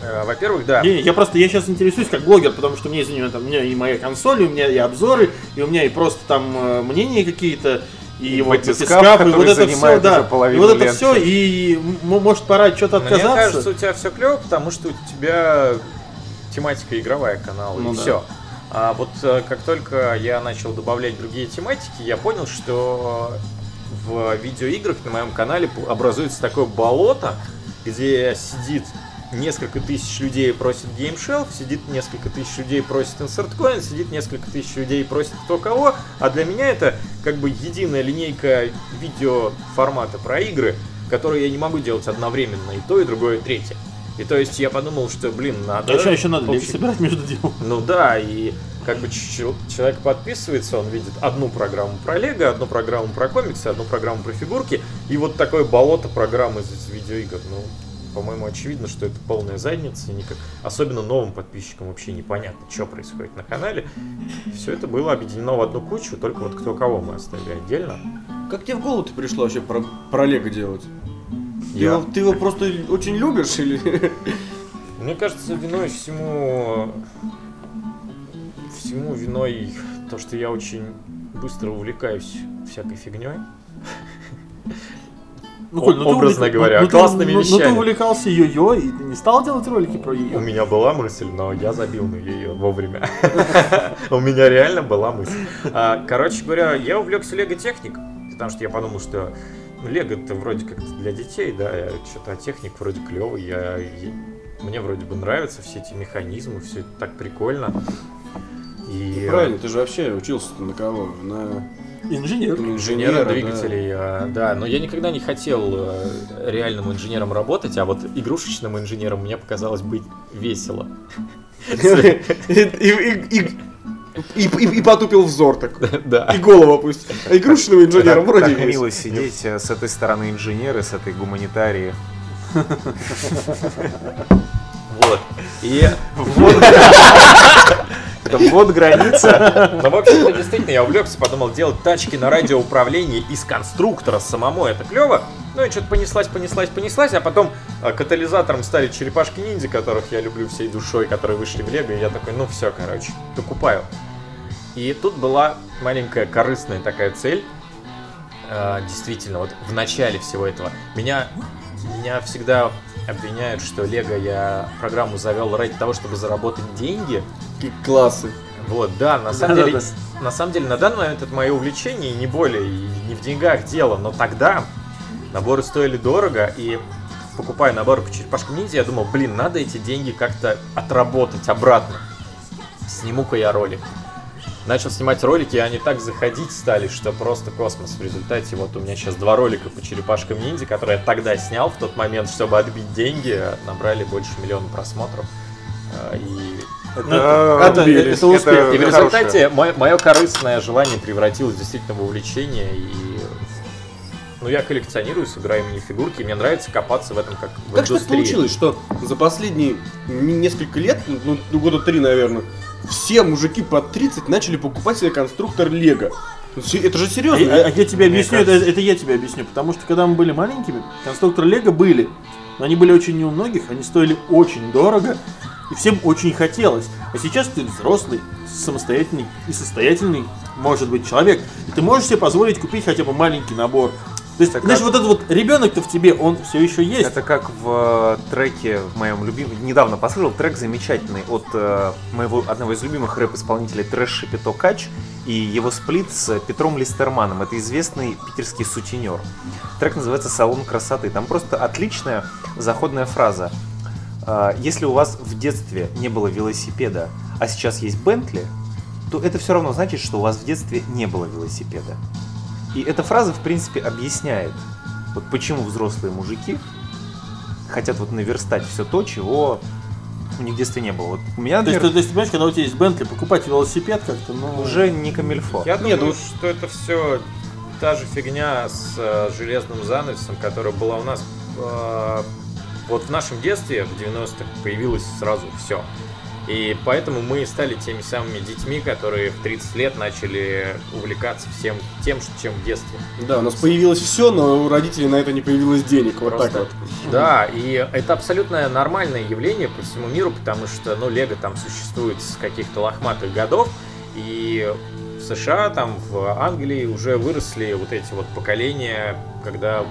S4: Э, Во-первых, да.
S2: Не, я просто, я сейчас интересуюсь как блогер, потому что мне, извини, у меня там, у меня и моя консоль, и у меня и обзоры, и у меня и просто там мнения какие-то, и, вот
S1: батискаф,
S2: и вот это все, да, и вот это все, и может пора от что-то
S4: Мне
S2: отказаться.
S4: кажется, у тебя все клево, потому что у тебя тематика игровая канала,
S2: Ну
S4: и
S2: да.
S4: все. А вот э, как только я начал добавлять другие тематики, я понял, что в видеоиграх на моем канале образуется такое болото, где сидит несколько тысяч людей просит Gameshelf, сидит несколько тысяч людей просит insert coin, сидит несколько тысяч людей просит кто кого, а для меня это как бы единая линейка видеоформата про игры, которые я не могу делать одновременно и то, и другое, и третье. И то есть я подумал, что, блин, надо...
S2: А еще, еще надо
S4: общий-
S2: собирать между делом. *laughs*
S4: ну да, и как бы чел- человек подписывается, он видит одну программу про Лего, одну программу про комиксы, одну программу про фигурки, и вот такое болото программ из, видеоигр. Ну, по-моему, очевидно, что это полная задница, и никак, особенно новым подписчикам вообще непонятно, что происходит на канале. Все это было объединено в одну кучу, только вот кто кого мы оставили отдельно.
S3: Как тебе в голову ты пришло вообще про, про Лего делать? Ты,
S4: Я-
S3: его, ты его просто очень любишь или...
S4: Мне кажется, виной всему всему виной то, что я очень быстро увлекаюсь всякой фигней.
S2: Ну, Коль, ну
S4: Образно
S2: увлек-
S4: говоря,
S2: ну, ну
S4: классными
S2: ну, Ну
S4: вещами.
S2: ты увлекался йо-йо, и ты не стал делать ролики про
S4: У
S2: йо-йо?
S4: меня была мысль, но я забил на ее вовремя. *laughs* У меня реально была мысль. А, Короче говоря, я увлекся Лего Техник, потому что я подумал, что ну, Лего это вроде как для детей, да, что-то а техник вроде клевый, я, я- мне вроде бы нравятся все эти механизмы, все это так прикольно. И
S3: Правильно, ты же вообще учился на кого? На
S2: Инженер.
S4: инженера
S3: инженера,
S4: двигателей, а, да, но я никогда не хотел э, реальным инженером работать, а вот игрушечным инженером мне показалось быть весело.
S3: да. *laughs* И, и- и- и- потупил взор такой.
S4: Да.
S3: И голову опустил. А игрушечного инженера
S1: Так,
S3: вроде
S1: так
S3: есть.
S1: мило сидеть э, с этой стороны инженеры, с этой гуманитарии. *laughs*
S4: Вот. И, *laughs*
S1: Это вот граница.
S4: ну, в общем-то, действительно, я увлекся, подумал, делать тачки на радиоуправлении из конструктора самому, это клево. Ну и что-то понеслась, понеслась, понеслась, а потом а, катализатором стали черепашки-ниндзя, которых я люблю всей душой, которые вышли в Лего, и я такой, ну все, короче, докупаю. И тут была маленькая корыстная такая цель. э, действительно, вот в начале всего этого, меня, меня всегда обвиняют, что Лего я программу завел ради того, чтобы заработать деньги.
S3: Какие классы.
S4: Вот, да, на самом
S2: Да-да-да.
S4: деле, на самом деле, на данный момент это мое увлечение, и не более, и не в деньгах дело, но тогда наборы стоили дорого, и покупая наборы по черепашкам ниндзя, я думал, блин, надо эти деньги как-то отработать обратно. Сниму-ка я ролик. Начал снимать ролики, и они так заходить стали, что просто космос. В результате вот у меня сейчас два ролика по черепашкам ниндзя, которые я тогда снял в тот момент, чтобы отбить деньги, набрали больше миллиона просмотров. Э, И
S2: Ну, это, это-
S3: отбились.
S2: это успех.
S1: Это-
S4: и в результате мое, мое корыстное желание превратилось действительно в увлечение. И ну, я коллекционирую, собираю мини-фигурки, и мне нравится копаться в этом как в
S3: Как
S4: индустрии.
S3: получилось, что за последние несколько лет, ну, ну, года три, наверное, все мужики под 30 начали покупать себе конструктор Лего. Ну, Это же серьезно.
S2: а- а я тебе объясню, это, это я тебе объясню, потому что когда мы были маленькими, конструкторы Лего были, но они были очень не у многих, они стоили очень дорого, и всем очень хотелось. А сейчас ты взрослый, самостоятельный и состоятельный, может быть, человек, и ты можешь себе позволить купить хотя бы маленький набор. То есть,
S1: Так
S2: знаешь,
S1: как-
S2: вот этот вот ребенок-то в тебе, он все еще есть.
S1: Это как в э, треке в моем любимом... Недавно послушал трек замечательный от э, моего одного из любимых рэп-исполнителей Трэш Шапито Кач и его сплит с Петром Листерманом. Это известный питерский сутенер. Трек называется «Салон красоты». Там просто отличная заходная фраза. Э, Если у вас в детстве не было велосипеда, а сейчас есть Бентли, то это все равно значит, что у вас в детстве не было велосипеда. И эта фраза, в принципе, объясняет, вот почему взрослые мужики хотят вот наверстать все то, чего у них в детстве не было. Вот у меня,
S2: То есть,
S1: например,
S2: ты, то есть, понимаешь, когда у тебя есть Бентли, покупать велосипед как-то, ну...
S1: уже не камильфо.
S4: Я
S3: Нет,
S4: думаю,
S3: ну-
S4: что это все та же фигня с э, железным занавесом, которая была у нас э, вот в нашем детстве, в 90-х, появилось сразу все. И поэтому мы стали теми самыми детьми, которые в 30 лет начали увлекаться всем тем, чем в детстве.
S3: Да, у нас появилось все, но у родителей на это не появилось денег. Вот
S4: Просто-
S3: так вот.
S4: Да, и это абсолютно нормальное явление по всему миру, потому что, ну, Лего там существует с каких-то лохматых годов, и в США, там, в Англии уже выросли вот эти вот поколения, когда,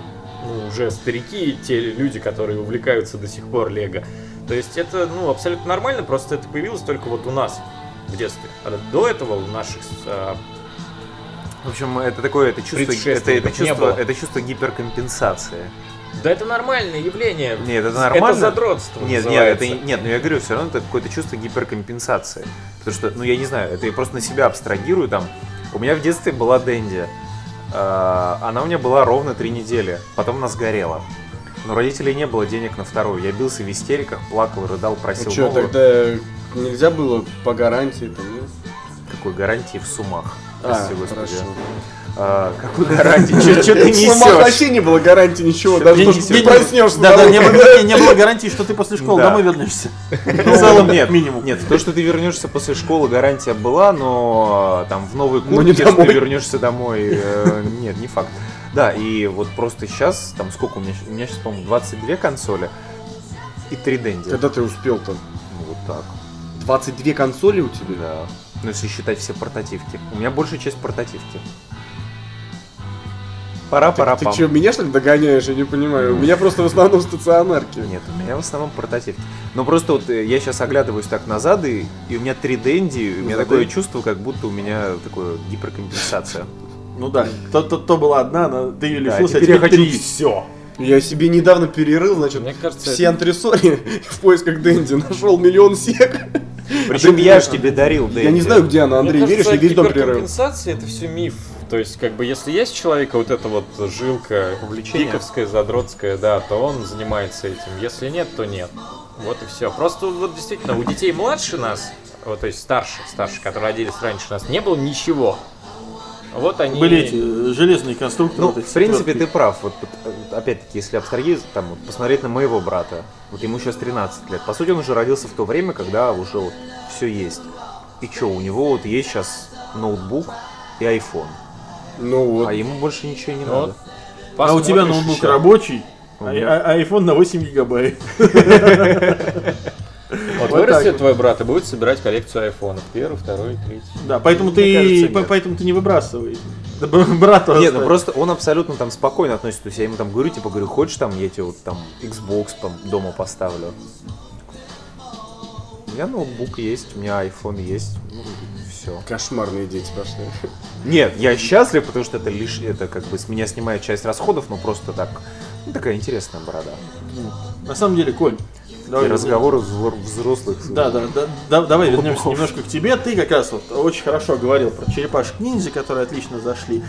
S4: ну, уже старики, те люди, которые увлекаются до сих пор Лего. То есть это, ну, абсолютно нормально, просто это появилось только вот у нас в детстве. А до этого у наших э,
S1: В общем, это такое, это чувство, это, это чувство, это чувство гиперкомпенсации.
S4: Да это нормальное явление.
S1: Нет, это нормально.
S4: Это задротство
S1: Нет, нет, это, нет, ну я говорю, все равно это какое-то чувство гиперкомпенсации. Потому что, ну я не знаю, это я просто на себя абстрагирую там. У меня в детстве была Дэнди. А, Она у меня была ровно три недели. Потом она сгорела. Но родителей не было денег на вторую. Я бился в истериках, плакал, рыдал, просил
S3: А что, тогда нельзя было по гарантии там, нет?
S1: Какой гарантии в сумах.
S3: А, хорошо.
S1: А, какой *laughs* гарантии? Что ты несешь?
S3: вообще не было гарантии ничего, даже то, что ты проснешься.
S2: Да, да, не было, не- не было гарантии, что ты после школы
S1: Да.
S2: домой вернешься.
S1: Ну,
S2: В целом
S1: нет,
S2: минимум.
S1: Нет, то, что ты вернешься после школы, гарантия была, но там в новой
S3: Но не
S1: куртке, что
S3: домой.
S1: ты вернешься домой, э, нет, не факт. Да, и вот просто сейчас, там сколько у меня, у меня сейчас, по-моему, 22 консоли и 3 Денди.
S3: Когда ты успел там?
S1: Ну, вот так,
S3: 22 консоли у тебя?
S1: да. Ну, если считать все портативки. У меня большая часть портативки. Пора, пора,
S3: Ты что, меня что ли догоняешь? Я не понимаю.
S1: Ну.
S3: У меня просто в основном стационарки.
S1: Нет, у меня в основном портативки. Но просто вот э, я сейчас оглядываюсь так назад, и, и у меня 3 Денди, и у меня
S3: Назад,
S1: такое
S3: да?
S1: чувство, как будто у меня такое гиперкомпенсация.
S2: Ну да, то, то, то была одна, но ты ее
S1: Да,
S2: лишился, а
S1: теперь я хочу
S2: три.
S1: все.
S3: Я себе недавно перерыл, значит,
S4: Мне кажется,
S3: все антресоли *laughs* в поисках Дэнди. Нашел миллион сек.
S1: Причем
S3: А ты-
S1: я ж тебе дарил Дэнди.
S3: Я не знаю, где она, Андрей,
S4: Мне
S3: веришь,
S4: кажется,
S3: я весь дом перерыл.
S4: гиперкомпенсация это все миф. То есть, как бы, если есть у человека вот эта вот жилка
S1: Увлечение.
S4: пиковская, задротская, да, то он занимается этим. Если нет, то нет. Вот и все. Просто вот действительно у детей младше нас, вот, то есть старше, старше, которые родились раньше нас, не было ничего. Вот они.
S2: Были эти э, железные конструкторы.
S1: Ну,
S2: вот эти
S1: в принципе, ты
S2: четвёрки.
S1: прав. Вот, вот, э, опять-таки, если абстрагироваться, там, вот, посмотреть на моего брата, вот ему сейчас 13 лет. По сути, он уже родился в то время, когда уже вот все есть. И что, у него вот есть сейчас ноутбук и iPhone.
S3: Ну вот.
S1: А ему больше ничего не
S4: Ну,
S1: надо.
S2: А у тебя ноутбук
S4: ещё.
S2: рабочий, а, а- iPhone на 8 гигабайт. *laughs*
S4: Вот
S2: Вот
S4: вырастет
S2: так вот.
S4: твой брат и будет собирать коллекцию айфонов. Первый, второй, третий.
S2: Да, поэтому
S1: Мне
S2: ты,
S1: кажется,
S2: поэтому ты не выбрасывай. Да б- *laughs* Брату
S1: Нет, ну просто он абсолютно там спокойно относится. То есть я ему там говорю, типа, говорю, хочешь там, я тебе вот там Xbox там дома поставлю. У меня ноутбук есть, у меня iPhone есть, ну, все.
S3: Кошмарные дети пошли.
S1: Нет, я счастлив, потому что это лишь, это как бы с меня снимает часть расходов, но просто так, ну, такая интересная борода.
S2: На самом деле, Коль, давай
S1: разговоры взрослых.
S2: Да, да, да, да, давай вернемся немножко к тебе. Ты как раз вот очень хорошо говорил про черепашек ниндзя, которые отлично зашли.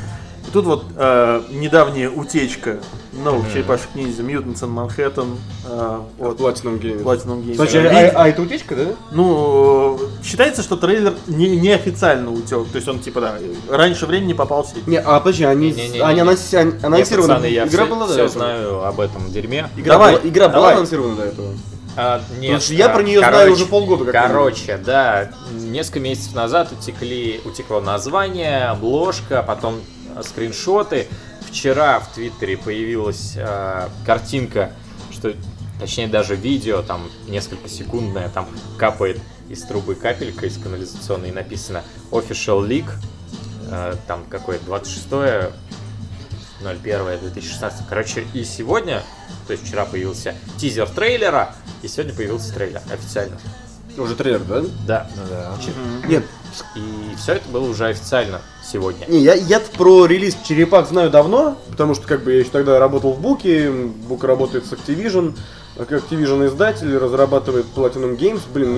S2: Тут вот э, недавняя утечка новых черепашек ниндзя Mutants and Manhattan э, от
S3: Platinum Games.
S2: Platinum Games.
S3: Кстати,
S2: Вид-
S3: а, а это утечка, да?
S2: Ну, считается, что трейлер не, неофициально утек. То есть он типа, да, раньше времени попал в сеть.
S3: Не, а подожди, они, они анонси- анонсированы.
S4: пацаны, я
S3: Игра
S4: все,
S3: была до
S4: все
S3: этого?
S4: знаю об этом дерьме.
S3: Игра,
S2: Давай,
S3: была, игра была
S2: давай.
S3: анонсирована до этого?
S4: А, нет,
S3: Потому что я
S4: а,
S3: про неё знаю уже полгода, как
S4: Короче, да, несколько месяцев назад утекли, утекло название, обложка, потом а, скриншоты. Вчера в Твиттере появилась а, картинка, что, точнее даже видео, там несколько секундное, там капает из трубы капелька из канализационной и написано Official Leak, а, там какое-то 26 01 2016. Короче, и сегодня, то есть вчера появился тизер трейлера, и сегодня появился трейлер официально.
S3: Уже трейлер, да?
S4: Да.
S1: Ну да.
S3: Нет,
S4: И все это было уже официально сегодня.
S3: не, я, я про релиз Черепах знаю давно, потому что как бы я еще тогда работал в Буке, Бук работает с Activision, как Activision издатель, разрабатывает Platinum Games, блин,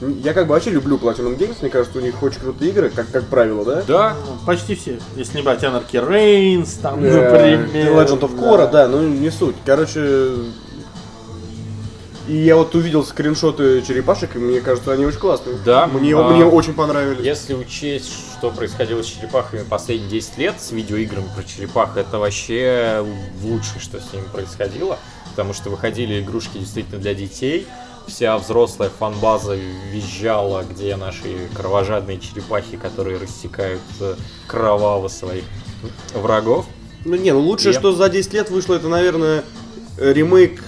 S3: ну, им- я как бы вообще люблю Platinum Games, мне кажется, у них очень крутые игры, как, как правило, да?
S4: Да,
S2: Ну, Почти все. Если не брать Anarchy Reigns, там,
S3: Э,
S2: например.
S3: Legend of Korra, да, ну не суть. Короче, и я вот увидел скриншоты черепашек, и мне кажется, они очень классные.
S4: Да,
S3: Мне,
S4: а,
S3: мне очень понравились.
S4: если учесть, что происходило с черепахами последние 10 лет, с видеоиграми про черепах, это вообще лучшее, что с ними происходило. Потому что выходили игрушки действительно для детей, вся взрослая фанбаза визжала, где наши кровожадные черепахи, которые рассекают э, кроваво своих врагов.
S3: Ну не, ну лучшее,
S4: Я-
S3: что за 10 лет вышло, это, наверное, ремейк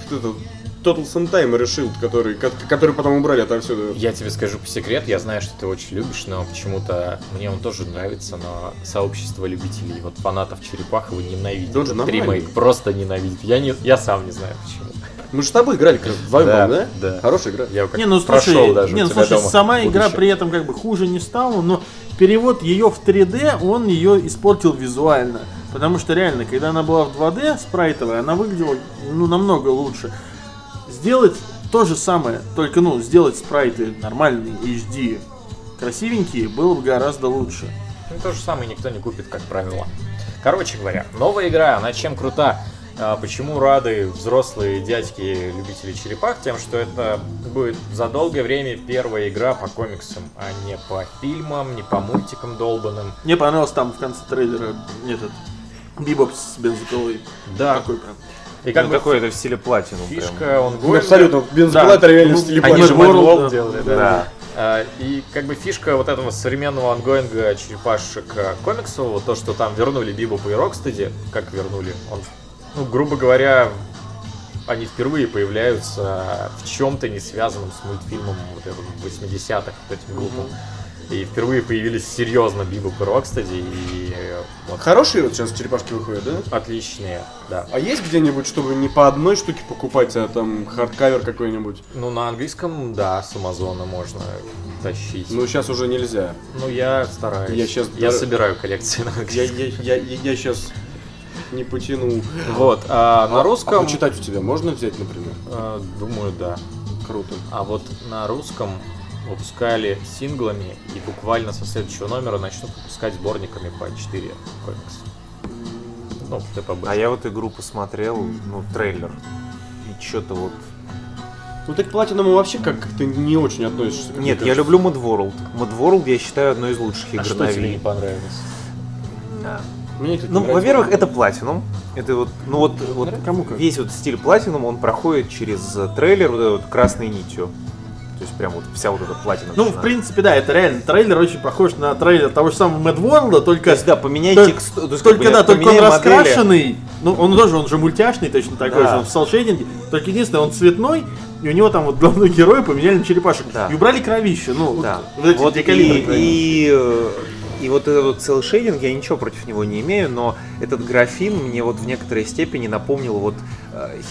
S3: Total Suntimer Shield, который, ко- который потом убрали отовсюду.
S4: Я тебе скажу по секрету, я знаю, что ты очень любишь, но почему-то мне он тоже нравится, но сообщество любителей, вот фанатов черепах его ненавидит.
S3: Он же
S4: Этот ремейк просто ненавидит. Я, не, я сам не знаю почему.
S3: Мы же с тобой играли как вдвоем,
S4: Да,
S3: да?
S4: да.
S3: Хорошая игра.
S4: Я его как
S2: Не, ну слушай,
S4: прошел даже
S2: не, ну, слушай,
S4: дома.
S2: сама игра при этом как бы хуже не стала, но перевод ее в 3D, он ее испортил визуально. Потому что реально, когда она была в 2D спрайтовая, она выглядела ну, намного лучше. Сделать то же самое, только ну, сделать спрайты нормальные, HD, красивенькие, было бы гораздо лучше.
S4: Ну, то же самое никто не купит, как правило. Короче говоря, новая игра, она чем крута? А, Почему рады взрослые дядьки, любители черепах? Тем, что это будет за долгое время первая игра по комиксам, а не по фильмам, не по мультикам долбанным.
S2: Мне понравился там в конце трейлера этот Бибоп с бензопилой.
S4: Да,
S2: Такой прям.
S4: И
S1: Как
S4: как бы
S1: такой это в стиле Platinum.
S4: фишка, он
S3: Ну, абсолютно, бензопилатор реально в стиле
S2: Ну,
S4: Они же
S2: World,
S4: World
S2: да.
S4: делали, да.
S1: Да.
S4: А, И как бы фишка вот этого современного ongoing а черепашек а, комиксового, то, что там вернули Бибопа и Рокстеди, как вернули, он, ну, грубо говоря, они впервые появляются в чем-то не связанном с мультфильмом вот этим 80-х, вот этим глупым. И впервые появились серьезно Бибоп и Рокстеди, и э, вот
S3: Хорошие вот сейчас черепашки выходят, да?
S4: отличные, да.
S3: А есть где-нибудь, чтобы не по одной штуке покупать, а там hardcover какой-нибудь?
S4: Ну, на английском, да, с Амазона можно тащить.
S3: Ну, сейчас уже нельзя.
S4: Ну, я стараюсь.
S3: Я щас
S4: Я собираю коллекции на
S3: Я,
S4: английском.
S3: я, я, я, сейчас не потяну. *laughs*
S4: Вот, а на
S3: А
S4: русском...
S3: почитать у тебя можно взять, например?
S4: э, думаю, да.
S3: Круто.
S4: А вот на русском выпускали синглами и буквально со следующего номера начнут выпускать сборниками по 4 комикса. Ну, ТПБ.
S1: А я вот игру посмотрел, ну, трейлер. И что-то вот...
S3: Ну ты к платиному вообще как- как-то не очень относишься. как
S1: Нет,
S3: мне
S1: я люблю Mad World. Mad World я считаю одной из лучших
S4: А
S1: игр
S4: что
S1: на
S4: тебе не понравилось?
S3: Мне, кстати,
S1: Ну, во-первых, это Platinum. Это вот, ну вот, вот
S2: Кому как.
S1: весь вот стиль Platinum, он проходит через трейлер вот этой вот красной нитью. То есть прям вот вся вот эта платина.
S2: Ну, в принципе, да, это реально трейлер очень похож на трейлер того же самого Mad World,
S1: То
S2: только
S1: есть, да, поменяй
S2: Толь-
S1: тексту. то есть, как
S2: Только
S1: бы,
S2: да, только он
S1: модели.
S2: раскрашенный. Ну, он тоже, он же мультяшный точно такой
S1: Да.
S2: же, он в селшейдинге. Только единственное, он цветной, и у него там вот главного героя поменяли на черепашек.
S1: Да.
S2: И убрали кровище, ну,
S1: Да.
S2: вот, вот эти
S1: Вот и, и, э, И вот этот вот шейдинг, я ничего против него не имею, но этот графин мне вот в некоторой степени напомнил вот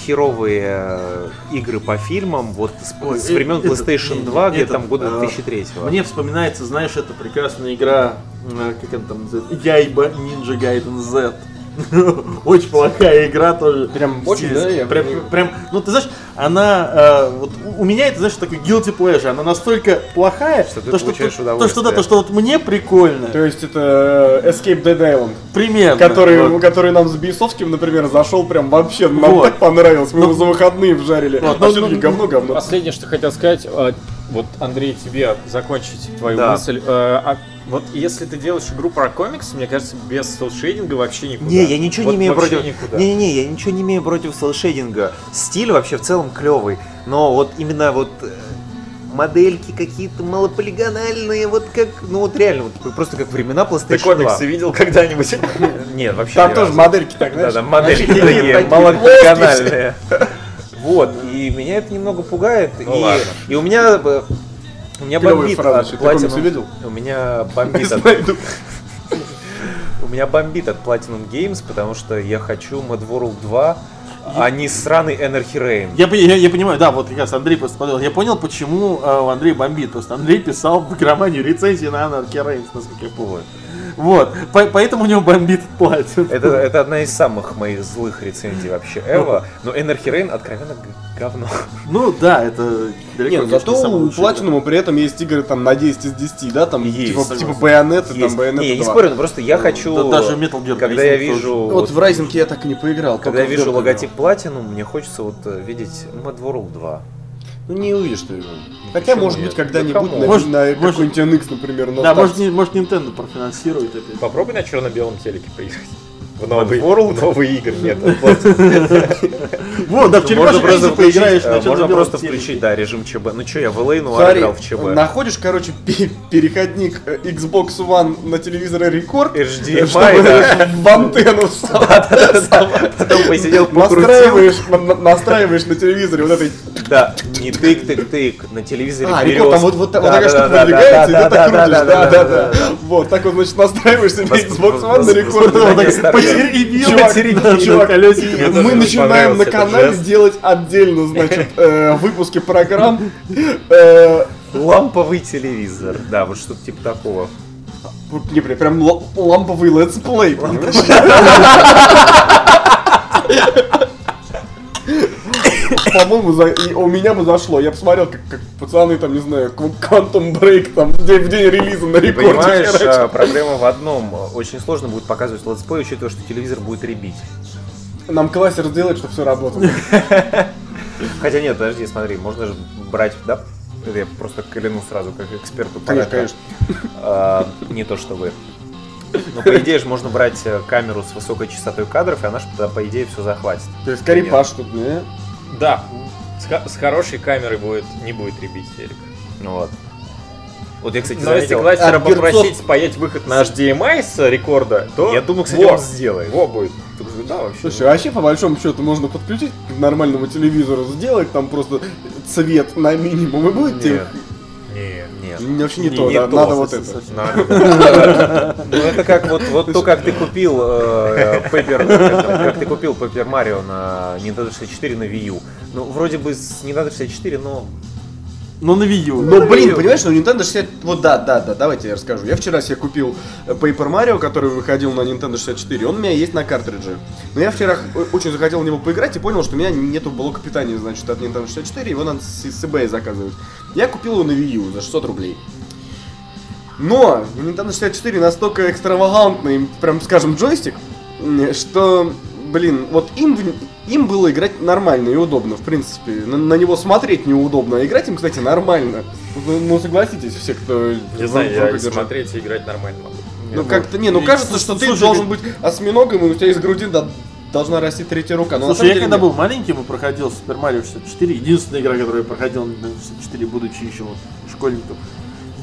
S1: херовые э, игры по фильмам вот с,
S2: Ой,
S1: с
S2: э,
S1: времен
S2: это,
S1: PlayStation
S2: не,
S1: 2,
S2: не,
S1: где-то
S2: это,
S1: там года
S2: э,
S1: 2003
S2: Мне вспоминается, знаешь, это прекрасная игра, э, как она там называется, Яйба Ninja Gaiden Z. *laughs* Очень плохая игра тоже.
S3: Прям
S2: Здесь.
S3: очень, да, я
S2: прям, прям, ну ты знаешь, она, э, вот у- меня это, знаешь, такой guilty pleasure, она настолько плохая,
S1: Что ты
S2: то,
S1: получаешь
S2: то, то, что,
S1: удовольствие.
S2: да, то, что вот мне прикольно,
S3: То есть это э, Escape Dead Island,
S2: примерно.
S3: который,
S2: вот.
S3: который нам с Бейсовским, например, зашел прям вообще, нам
S2: Вот.
S3: так понравилось, мы
S2: Ну,
S3: его за выходные вжарили.
S2: вот,
S3: а
S2: ну,
S3: все-таки
S2: ну,
S3: говно, говно.
S4: Последнее, что хотел сказать, э, вот, Андрей, тебе закончить твою
S1: Да.
S4: мысль. Э, а Вот если ты делаешь игру про комикс, мне кажется, без селшейдинга вообще никуда.
S1: Не, я ничего
S4: Вот
S1: не имею против.
S4: никуда.
S1: Не-не-не, я ничего не имею против селшейдинга. Стиль вообще в целом клевый. Но вот именно вот э, модельки какие-то малополигональные, вот как, ну вот реально, вот просто как времена
S4: Ты
S1: PlayStation 2.
S4: комиксы видел когда-нибудь? *laughs*
S1: Нет, вообще
S3: Там тоже модельки так,
S1: Да,
S3: знаешь.
S1: да, модельки
S3: такие
S1: малополигональные. Вот, и меня это немного пугает.
S4: Ну
S1: и,
S4: ладно.
S1: и у меня э, у меня
S3: Клевая
S1: бомбит
S3: фраза,
S1: от Platinum-
S3: видел?
S1: У меня бомбит от. *laughs* У меня бомбит от Platinum Games, потому что я хочу Mad World 2, а не сраный Anarchy Reign.
S2: Я, я, я понимаю, да, вот как раз Андрей просто подумал. Я понял, почему э, у Андрея бомбит. Просто Андрей писал в игроманию рецензии на Anarchy Reigns, насколько я помню. Вот, по- поэтому у него бомбит платит.
S1: Это, это одна из самых моих злых рецензий вообще Эва, но Anarchy Reign откровенно говно.
S2: Ну да, это далеко
S3: Нет,
S2: не
S3: зато у. Platinum при этом есть игры там на 10 из 10, да, там
S1: Есть,
S3: типа, типа Bayonetta,
S1: Есть.
S3: там Bayonetta
S1: Не, я не
S3: 2.
S1: спорю, но просто я хочу...
S2: Да даже Metal Gear
S1: Когда я
S2: Rising тоже.
S1: вижу...
S3: Вот в Rising я так и не поиграл.
S1: Когда я вижу логотип Platinum, мне хочется вот э, видеть Mad World 2.
S3: Ну не увидишь ты его. Хотя,
S1: почему
S3: может быть,
S1: нет?
S3: когда-нибудь
S1: Да
S3: на,
S2: Может-
S3: на
S2: может-
S3: какой-нибудь NX, например, на
S2: Да, может, не- может Nintendo профинансирует опять.
S4: Попробуй на черно-белом телеке поиграть. В новые,
S1: World?
S4: новые игры нет.
S2: Вот, да, в
S1: Можно
S2: черепашек
S1: просто
S2: поиграешь
S1: включить,
S2: на
S1: можно просто включить, да, режим ЧБ. Ну что, я в LA Noir
S3: Смотри,
S1: играл в ЧБ.
S3: находишь, короче, пе- переходник э, Xbox One на телевизоре Record,
S1: HDMI, да.
S3: в антенну.
S1: Потом посидел, покрутил.
S3: Настраиваешь, на- на- настраиваешь на телевизоре вот этой...
S1: Да, не тык-тык-тык, на телевизоре
S3: А. Record, там вот, такая штука продвигается, и ты так крутишь,
S1: да,
S3: да, да. Вот, так вот, значит, настраиваешь себе
S1: Вос-
S3: Xbox One на
S1: вос-
S3: И мы начинаем на канале делать отдельно, значит, э, выпуски программ. Э,
S1: Ламповый телевизор. Да, вот что-то типа такого.
S3: Не, прям- ламповый летсплей, понимаешь? *laughs* По-моему, за- и у меня бы зашло. Я посмотрел, как, как пацаны там, не знаю, Qu- Quantum Break там в день, в день релиза на
S1: Ты
S3: рекорде.
S1: понимаешь,
S3: херачат.
S1: а, проблема в одном. Очень сложно будет показывать летсплей, учитывая, что телевизор будет ребить.
S3: Нам классер сделать, чтобы все работало. *laughs*
S1: Хотя нет, подожди, смотри, можно же брать, да? Это Я просто кляну сразу, как эксперту.
S3: Конечно, конечно.
S1: А, не то, что вы. Но по идее же можно брать э, камеру с высокой частотой кадров, и она же тогда, по идее, все захватит.
S3: То есть Карипаш тут, не?
S4: Да, с, х- с хорошей камерой будет, не будет ребить телек.
S1: Ну вот. Вот я, кстати,
S4: Но если
S1: заметил,
S4: кластера
S3: от Герцов-
S4: попросить спаять выход на HDMI с рекорда, то
S1: я думаю, кстати,
S4: во,
S1: он сделает.
S4: во будет. Да, вообще.
S3: Слушай, вообще, по большому счету, можно подключить к нормальному телевизору, сделать там просто цвет на минимум, и будет тебе...
S1: Нет,
S4: Не.
S1: нет.
S3: Не, Вообще не,
S1: Не-
S3: то,
S1: не
S3: да,
S1: то,
S3: надо вот это.
S1: Надо. *laughs* Ну это как вот, вот то, как ты купил э, Paper, *laughs* как ты купил Paper Mario на Nintendo 64 на Wii U. Ну, вроде бы с Nintendo 64, но
S2: Ну на Wii U.
S3: Но, блин, понимаешь, ну Nintendo 60... Вот да, да, да, давайте я расскажу. Я вчера себе купил Paper Mario, который выходил на Nintendo 64. Он у меня есть на картридже. Но я вчера очень захотел в него поиграть и понял, что у меня нету блока питания, значит, от Nintendo 64. Его надо с, с eBay заказывать. Я купил его на Wii U за 600 рублей. Но Nintendo 64 настолько экстравагантный, прям скажем, джойстик, что, блин, вот им, им было играть нормально и удобно, в принципе. На, на него смотреть неудобно, а играть им, кстати, нормально. Ну, ну, согласитесь, все, кто...
S4: Не знаю, я
S3: держал.
S4: смотреть и играть нормально могу.
S3: Ну как-то, не, ну
S2: И,
S3: кажется, что ты должен быть осьминогом, и у тебя из груди да- должна расти третья рука. Но
S2: Слушай, я
S3: деле
S2: когда
S3: нет.
S2: был маленьким и проходил Super Mario 64, единственная игра, которую я проходил на 64, будучи еще вот школьником,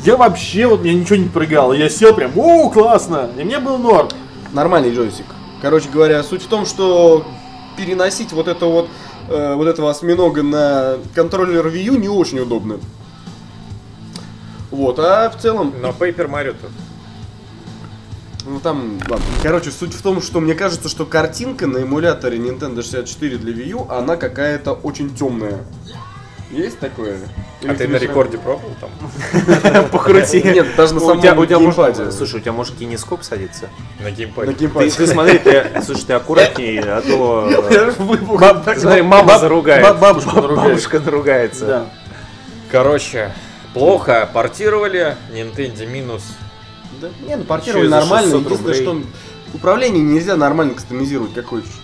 S2: я вообще, вот меня ничего не прыгало. Я сел прям, о, классно! И мне был норм.
S3: Нормальный джойстик. Короче говоря, суть в том, что переносить вот это вот э, вот этого осьминога на контроллер Wii U не очень удобно. Вот, а в целом...
S4: Но Paper Mario тут.
S3: Ну там, ладно. Короче, суть в том, что мне кажется, что картинка на эмуляторе Nintendo 64 для Wii U, она какая-то очень темная. Есть такое? Или
S4: А ты на рекорде пробовал там? *laughs*
S1: Покрути.
S3: Нет, даже на самом
S1: у тебя
S3: геймпаде.
S1: может, слушай, у тебя может кинескоп садиться?
S4: На
S3: На
S4: геймпаде.
S1: Ты,
S3: геймпаде.
S1: ты смотри, ты, *laughs* слушай, ты аккуратнее, а то... Смотри, мама заругает.
S2: баб- бабушка наругает.
S1: Бабушка *laughs* наругается.
S2: Да.
S4: Короче, плохо портировали, Nintendo минус.
S3: Да, Не, ну портировали нормально.
S1: 600
S3: Единственное, что управление нельзя нормально кастомизировать, как хочешь.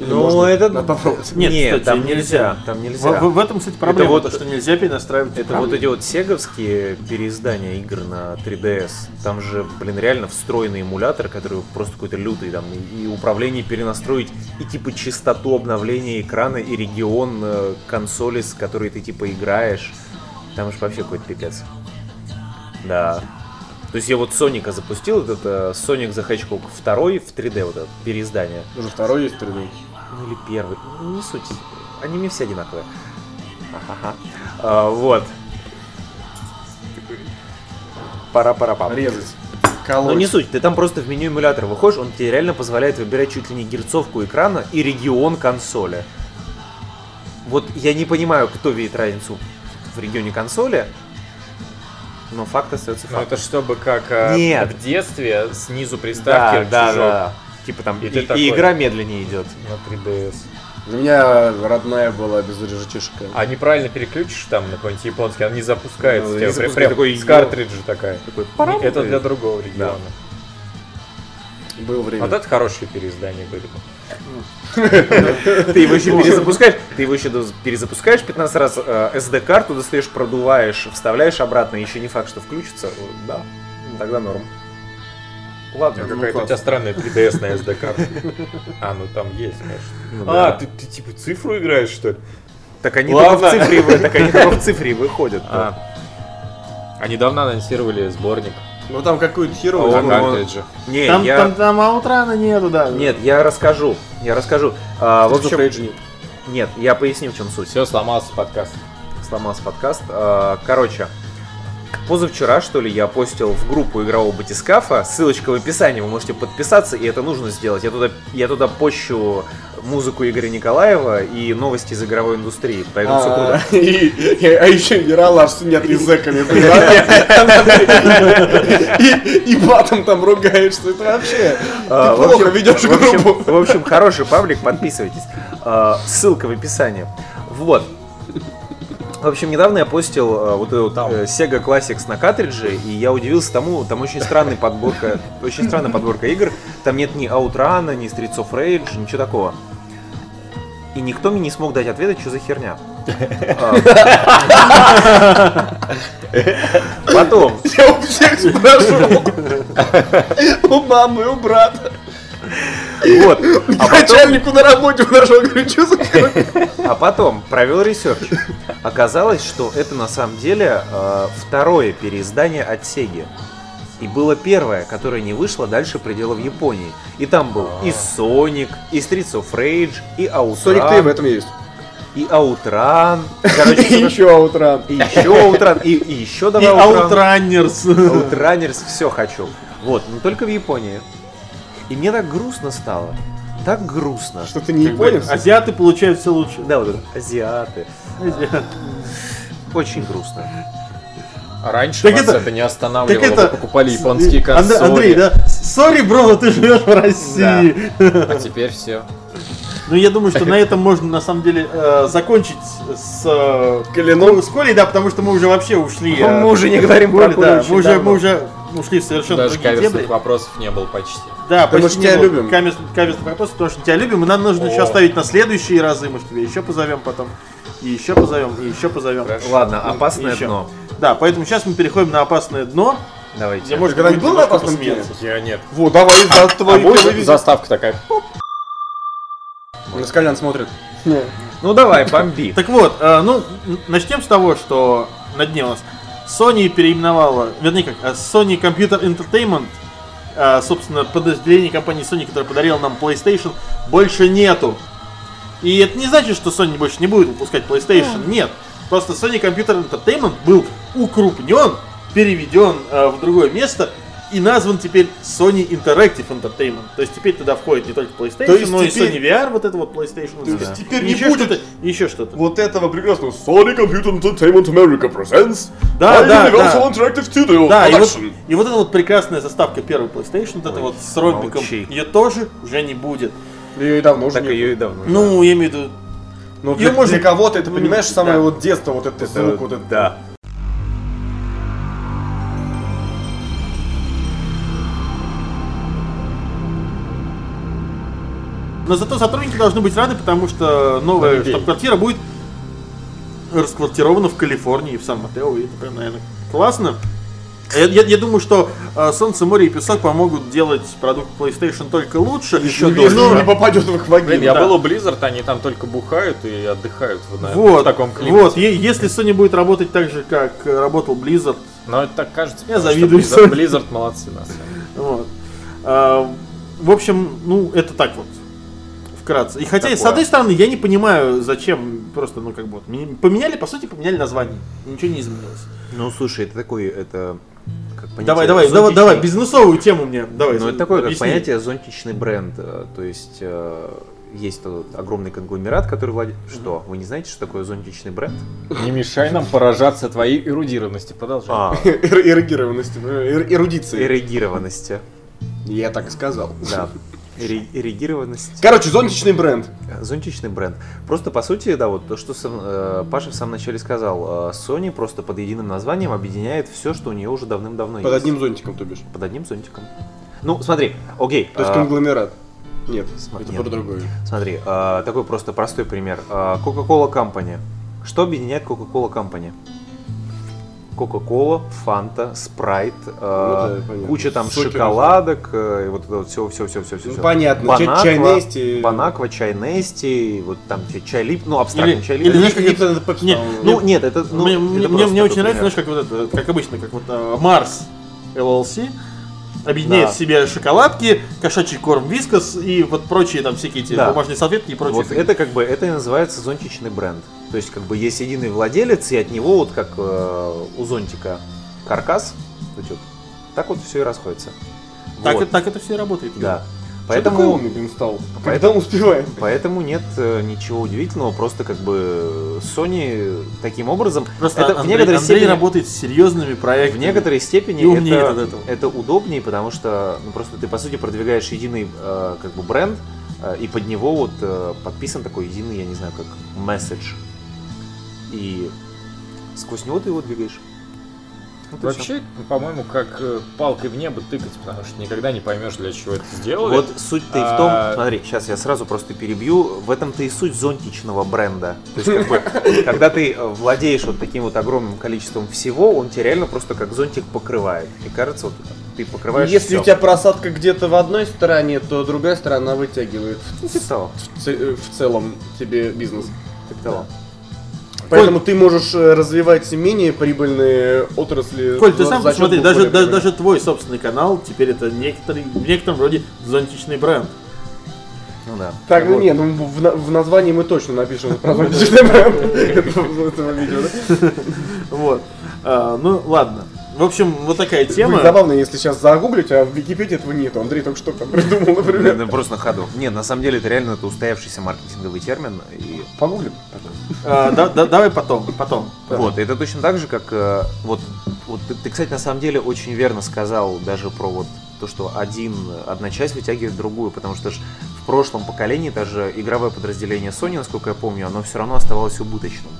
S1: Ну, это...
S3: Надо попробовать. *laughs*
S2: Нет,
S1: Нет,
S2: кстати,
S1: там
S2: нельзя.
S1: Там
S2: В,
S1: нельзя.
S2: в- в этом, кстати, проблема,
S1: вот-
S2: то, что нельзя перенастраивать.
S1: Это вот эти вот сеговские переиздания игр на 3DS. Там же, блин, реально встроенный эмулятор, который просто какой-то лютый там. И, управление перенастроить, и типа частоту обновления экрана, и регион э, консоли, с которой ты типа играешь. Там же вообще какой-то пипец. Да. То есть я вот Соника запустил, вот это Sonic the Hedgehog 2 в 3D, вот это переиздание.
S3: Уже второй есть 3D.
S1: Ну или первый. Ну, не суть. Они мне все одинаковые. Ага. А, вот. Пора-пора-пора.
S3: Резать.
S1: Ну
S3: Колоть.
S1: не суть, ты там просто в меню эмулятора выходишь, он тебе реально позволяет выбирать чуть ли не герцовку экрана и регион консоли. Вот я не понимаю, кто видит разницу в регионе консоли, но факт остается
S4: Ну
S1: фактом.
S4: это чтобы как э,
S1: Нет.
S4: в детстве снизу приставки
S1: да, да,
S4: чужок
S1: да. Типа там
S4: И
S1: и,
S4: ты
S1: и
S4: такой-
S1: игра медленнее идет.
S4: на 3DS.
S3: У меня родная была без режетишка.
S4: А неправильно переключишь там на какой-нибудь японский, она не запускается.
S1: Ну, не
S4: прям
S1: такой
S4: с картриджа такая.
S1: Такой!
S4: Это для другого региона.
S3: Было время.
S4: Вот это хорошие переиздания были. *laughs*
S1: Ты его еще перезапускаешь, ты его еще перезапускаешь 15 раз, э, SD-карту достаешь, продуваешь, вставляешь обратно, еще не факт, что включится. Вот, Да, тогда норм. Ладно,
S4: Какая-то
S3: класс.
S4: у тебя странная 3DS на SD-карте. А, ну там есть, конечно.
S1: Ну
S4: А,
S1: да.
S4: ты, ты типа цифру играешь, что ли?
S1: Так они
S4: Ладно.
S1: только в цифре, так они только в *laughs* цифре выходят.
S4: А. А недавно анонсировали сборник
S3: Ну там
S1: А он-
S3: там-
S1: он-
S4: картриджа.
S1: Не,
S2: Там,
S1: я...
S2: там, там аутрана нету, да.
S1: Нет, я расскажу. Я расскажу. А, в
S3: of
S1: общем,
S3: Rage нет.
S1: нет, я поясню, в чем суть.
S4: Все, сломался подкаст.
S1: сломался подкаст. А, Короче, позавчера, что ли, я постил в группу игрового батискафа. Ссылочка в описании, вы можете подписаться, и это нужно сделать. Я туда, я туда пощу музыку Игоря Николаева и новости из игровой индустрии. Поэтому все
S3: А,
S1: круто. *laughs*
S3: А еще Ералаш с нет языками. *laughs* И батом там ругаешься. Это вообще...
S1: А,
S3: Ты плохо
S1: общем-
S3: ведешь группу.
S1: В общем, хороший паблик, подписывайтесь. А, Ссылка в описании. Вот. В общем, недавно я постил э, вот эту вот, э, Sega Classics на картридже, и я удивился тому, там очень странная подборка, *laughs* очень странная подборка игр. Там нет ни Outrun, ни Streets of Rage, ничего такого. И никто мне не смог дать ответа, что за херня. А. Потом, *laughs*
S3: Я у всех спрашивал. *laughs* У мамы, у брата.
S1: Вот, а
S3: Начальнику на работе нашел, говорю, что за херня?»
S1: а потом провел research. Оказалось, что это на самом деле э, второе переиздание от Sega. И было первое, которое не вышло дальше пределов Японии. И там был и Sonic, и Streets of Rage, и
S3: Соник 3 в
S1: Outrun,
S3: этом есть.
S1: и Outrun. Короче,
S3: И еще Аутран.
S1: и еще Outrun, и, и еще
S2: И
S1: давай Outrun.
S2: аутранерс.
S1: Outrunners, все хочу. Вот, но только в Японии. И мне так грустно стало. Так грустно.
S3: Что ты не японец?
S2: Азиаты получают все лучше.
S1: Да, вот это, азиаты. Очень грустно.
S4: А раньше
S2: Так
S4: вас
S2: это-
S4: это, не останавливало,
S2: так это-
S4: вы покупали японские консоли.
S2: Андрей, да? Сори, бро, ты живешь в России.
S4: А теперь все.
S2: Ну, я думаю, что на *laughs* этом можно, на самом деле, э, закончить с... э,
S3: Коленом?
S2: С Колей, да, потому что мы уже вообще ушли. э,
S1: Мы уже не говорим про
S2: да,
S1: Колю
S2: мы
S1: очень
S2: уже, мы уже ушли в совершенно
S4: Даже
S2: другие
S4: каверсных
S2: дебри.
S4: вопросов не было почти.
S2: Да,
S3: Потому
S2: почти
S3: что тебя любим.
S2: Каверсных вопросов, потому что тебя любим, и нам нужно еще
S4: О.
S2: оставить на следующие разы, мы тебя еще позовем потом. И еще позовем, и еще позовем.
S4: Хорошо.
S1: Ладно, опасное
S2: Еще.
S1: дно.
S2: Да, поэтому сейчас мы переходим на опасное дно, где
S1: Давайте.
S2: можно
S3: когда-нибудь
S2: будет
S3: был на опасном дне?
S4: Я нет.
S3: Вот, давай, за
S4: А
S3: твой
S4: будет
S3: первый визит.
S4: заставка такая?
S3: На Скалян смотрит.
S1: Ну давай, бомби.
S2: Так вот, э, ну, начнем с того, что на дне у нас Sony переименовала, вернее как, э, Sony Computer Entertainment, э, собственно, подразделение компании Sony, которое подарило нам PlayStation, больше нету. И это не значит, что Sony больше не будет выпускать PlayStation, нет. Просто Sony Computer Entertainment был укрупнен, переведен э, в другое место, и назван теперь Sony Interactive Entertainment. То есть теперь туда входит не только PlayStation,
S3: То есть
S2: но
S3: теперь-
S2: и Sony VR, вот это вот PlayStation.
S3: То есть
S2: это.
S3: теперь не
S2: еще
S3: будет-
S2: что-то, еще что-то.
S3: Вот этого прекрасного Sony Computer Entertainment America presents
S2: Да, да, да.
S3: Interactive Studio
S2: Да, и вот, и вот эта вот прекрасная заставка первой PlayStation, вот это вот с ромбиком,
S1: молчи.
S2: ее тоже уже не будет.
S3: Ее и давно уже
S1: Так
S3: нет.
S1: ее и давно.
S2: Ну, я имею в виду,
S3: Ну, для,
S2: можно-
S3: для кого-то это, понимаешь,
S2: Да.
S3: самое вот детство, вот это,
S1: Это-
S3: звук, вот это.
S1: да.
S2: Но зато сотрудники должны быть рады, потому что новая штаб-квартира будет расквартирована в Калифорнии, в Сан-Матео, и это прям, наверное, классно. Я, я- я думаю, что э, Солнце, море и песок помогут делать продукт PlayStation только лучше.
S1: Еще
S3: Если
S1: дольше.
S3: не попадет в их вагину.
S4: Блин, я
S2: да.
S4: был у Blizzard, они там только бухают и отдыхают в, наверное,
S2: Вот,
S4: в таком климате.
S2: вот, е- если Sony будет работать так же, как э, работал Blizzard,
S4: Но это так кажется.
S2: Я завидую
S4: Blizzard,
S2: Sony.
S4: Blizzard молодцы на самом деле.
S2: Вот. А, в общем, ну, это так вот. Вкратце. И хотя, с
S1: Такое.
S2: одной стороны, я не понимаю, зачем просто, ну, как бы, поменяли, по сути, поменяли название. Ничего не изменилось.
S1: Ну, слушай, это такой, это... Как понятие
S2: Давай, давай, давай,
S1: зонтичный-
S2: давай, бизнесовую тему мне. Давай.
S1: Ну, это такое, как
S2: объясни.
S1: понятие зонтичный бренд. э, То есть, э, есть тот огромный конгломерат, который владеет... Что, вы не знаете, что такое зонтичный бренд?
S4: Не мешай нам поражаться твоей эрудированности. Продолжай.
S1: А, *laughs*
S3: Эр- Эрегированности, ну, эр- эрудиции.
S1: эрегированности.
S3: Я так и сказал.
S1: Да. *laughs* Эрегированность.
S3: Короче, зонтичный бренд.
S1: Зонтичный бренд. Просто по сути, да, вот то, что сам, э, Паша в самом начале сказал, э, Sony просто под единым названием объединяет все, что у нее уже давным-давно
S3: Под
S1: есть.
S3: одним зонтиком, то бишь.
S1: Под одним зонтиком. Ну, смотри, окей.
S3: То есть
S1: а,
S3: конгломерат. Нет,
S1: Сма-
S3: это
S1: нет.
S3: про другое.
S1: Смотри, а, такой просто простой пример. А, Coca-Cola Company. Что объединяет Coca-Cola Company? Кока-кола, Фанта, Спрайт, а,
S3: Ну да, понятно.
S1: куча там
S3: Сотни
S1: шоколадок, э, и вот это вот все, все, все, все, все.
S3: Ну, понятно, чай- чай Нести.
S1: Банаква, чай Нести, вот там чай- лип, ну абстрактный
S2: Или-
S1: чай
S2: или
S1: лип.
S2: знаешь, как это-
S3: это
S2: Нет.
S1: Ну нет, это ну,
S2: мне,
S1: это
S2: мне, мне очень нравится, знаешь, как вот это, как обычно, как вот э, Марс LLC объединяет
S1: Да.
S2: в себе шоколадки, кошачий корм Вискас и вот прочие там всякие эти
S1: Да.
S2: бумажные салфетки и прочие.
S1: Вот это как бы это и называется зонтичный бренд. То есть как бы есть единый владелец, и от него вот как э, у зонтика каркас, вот, так вот все и расходится.
S2: так,
S1: Вот,
S2: это, так это все и работает.
S1: да.
S3: Что такой
S1: Поэтому,
S3: умный, блин, стал?
S1: Поэтому-
S3: успеваем?
S1: поэтому нет э, ничего удивительного, просто как бы Sony таким образом,
S2: Просто
S1: это в
S2: Андрей,
S1: некоторой
S2: Андрей
S1: степени,
S2: работает с серьезными
S1: в
S2: проектами.
S1: некоторой степени
S2: И
S1: это, это удобнее, потому что ну, просто ты по сути продвигаешь единый э, как бы бренд, э, и под него вот э, подписан такой единый, я не знаю, как месседж. И сквозь него ты его двигаешь. Вот.
S4: Вообще, по-моему, как э, палкой в небо тыкать, потому что никогда не поймешь, для чего это сделали.
S1: Вот суть-то и в том,
S4: А-
S1: смотри, сейчас я сразу просто перебью, в этом-то и суть зонтичного бренда. То есть, как бы, *laughs* когда ты э, владеешь вот таким вот огромным количеством всего, он тебя реально просто как зонтик покрывает. И кажется, вот ты покрываешь
S3: Если
S1: всё.
S3: у тебя просадка где-то в одной стороне, то другая сторона вытягивает
S1: Ну, типа того,
S3: в, ц- э, в целом тебе бизнес.
S1: типа того.
S3: Поэтому ты можешь э, развивать менее прибыльные отрасли.
S2: Коль, ты сам посмотри, даже, даже, даже твой собственный канал теперь это некоторый, в некотором роде зонтичный бренд.
S1: Ну да.
S3: Так, ну
S2: Вот.
S3: не, ну в, в названии мы точно напишем про *laughs* зонтичный бренд *laughs* этого видео, да?
S2: Вот. А, ну, ладно. В общем, вот такая тема.
S3: Будет забавно, если сейчас загуглить, а в Википедии этого нету. Андрей только что там *laughs* придумал, например.
S1: Ну, Просто на ходу. Не, на самом деле это реально это устоявшийся маркетинговый термин. И
S3: Погуглим.
S2: А, да- да- давай потом, потом.
S1: Вот, это точно так же, как э, вот, вот ты, ты, кстати, на самом деле очень верно сказал даже про вот то, что один, одна часть вытягивает другую, потому что ж в прошлом поколении даже игровое подразделение Sony, насколько я помню, оно все равно оставалось убыточным.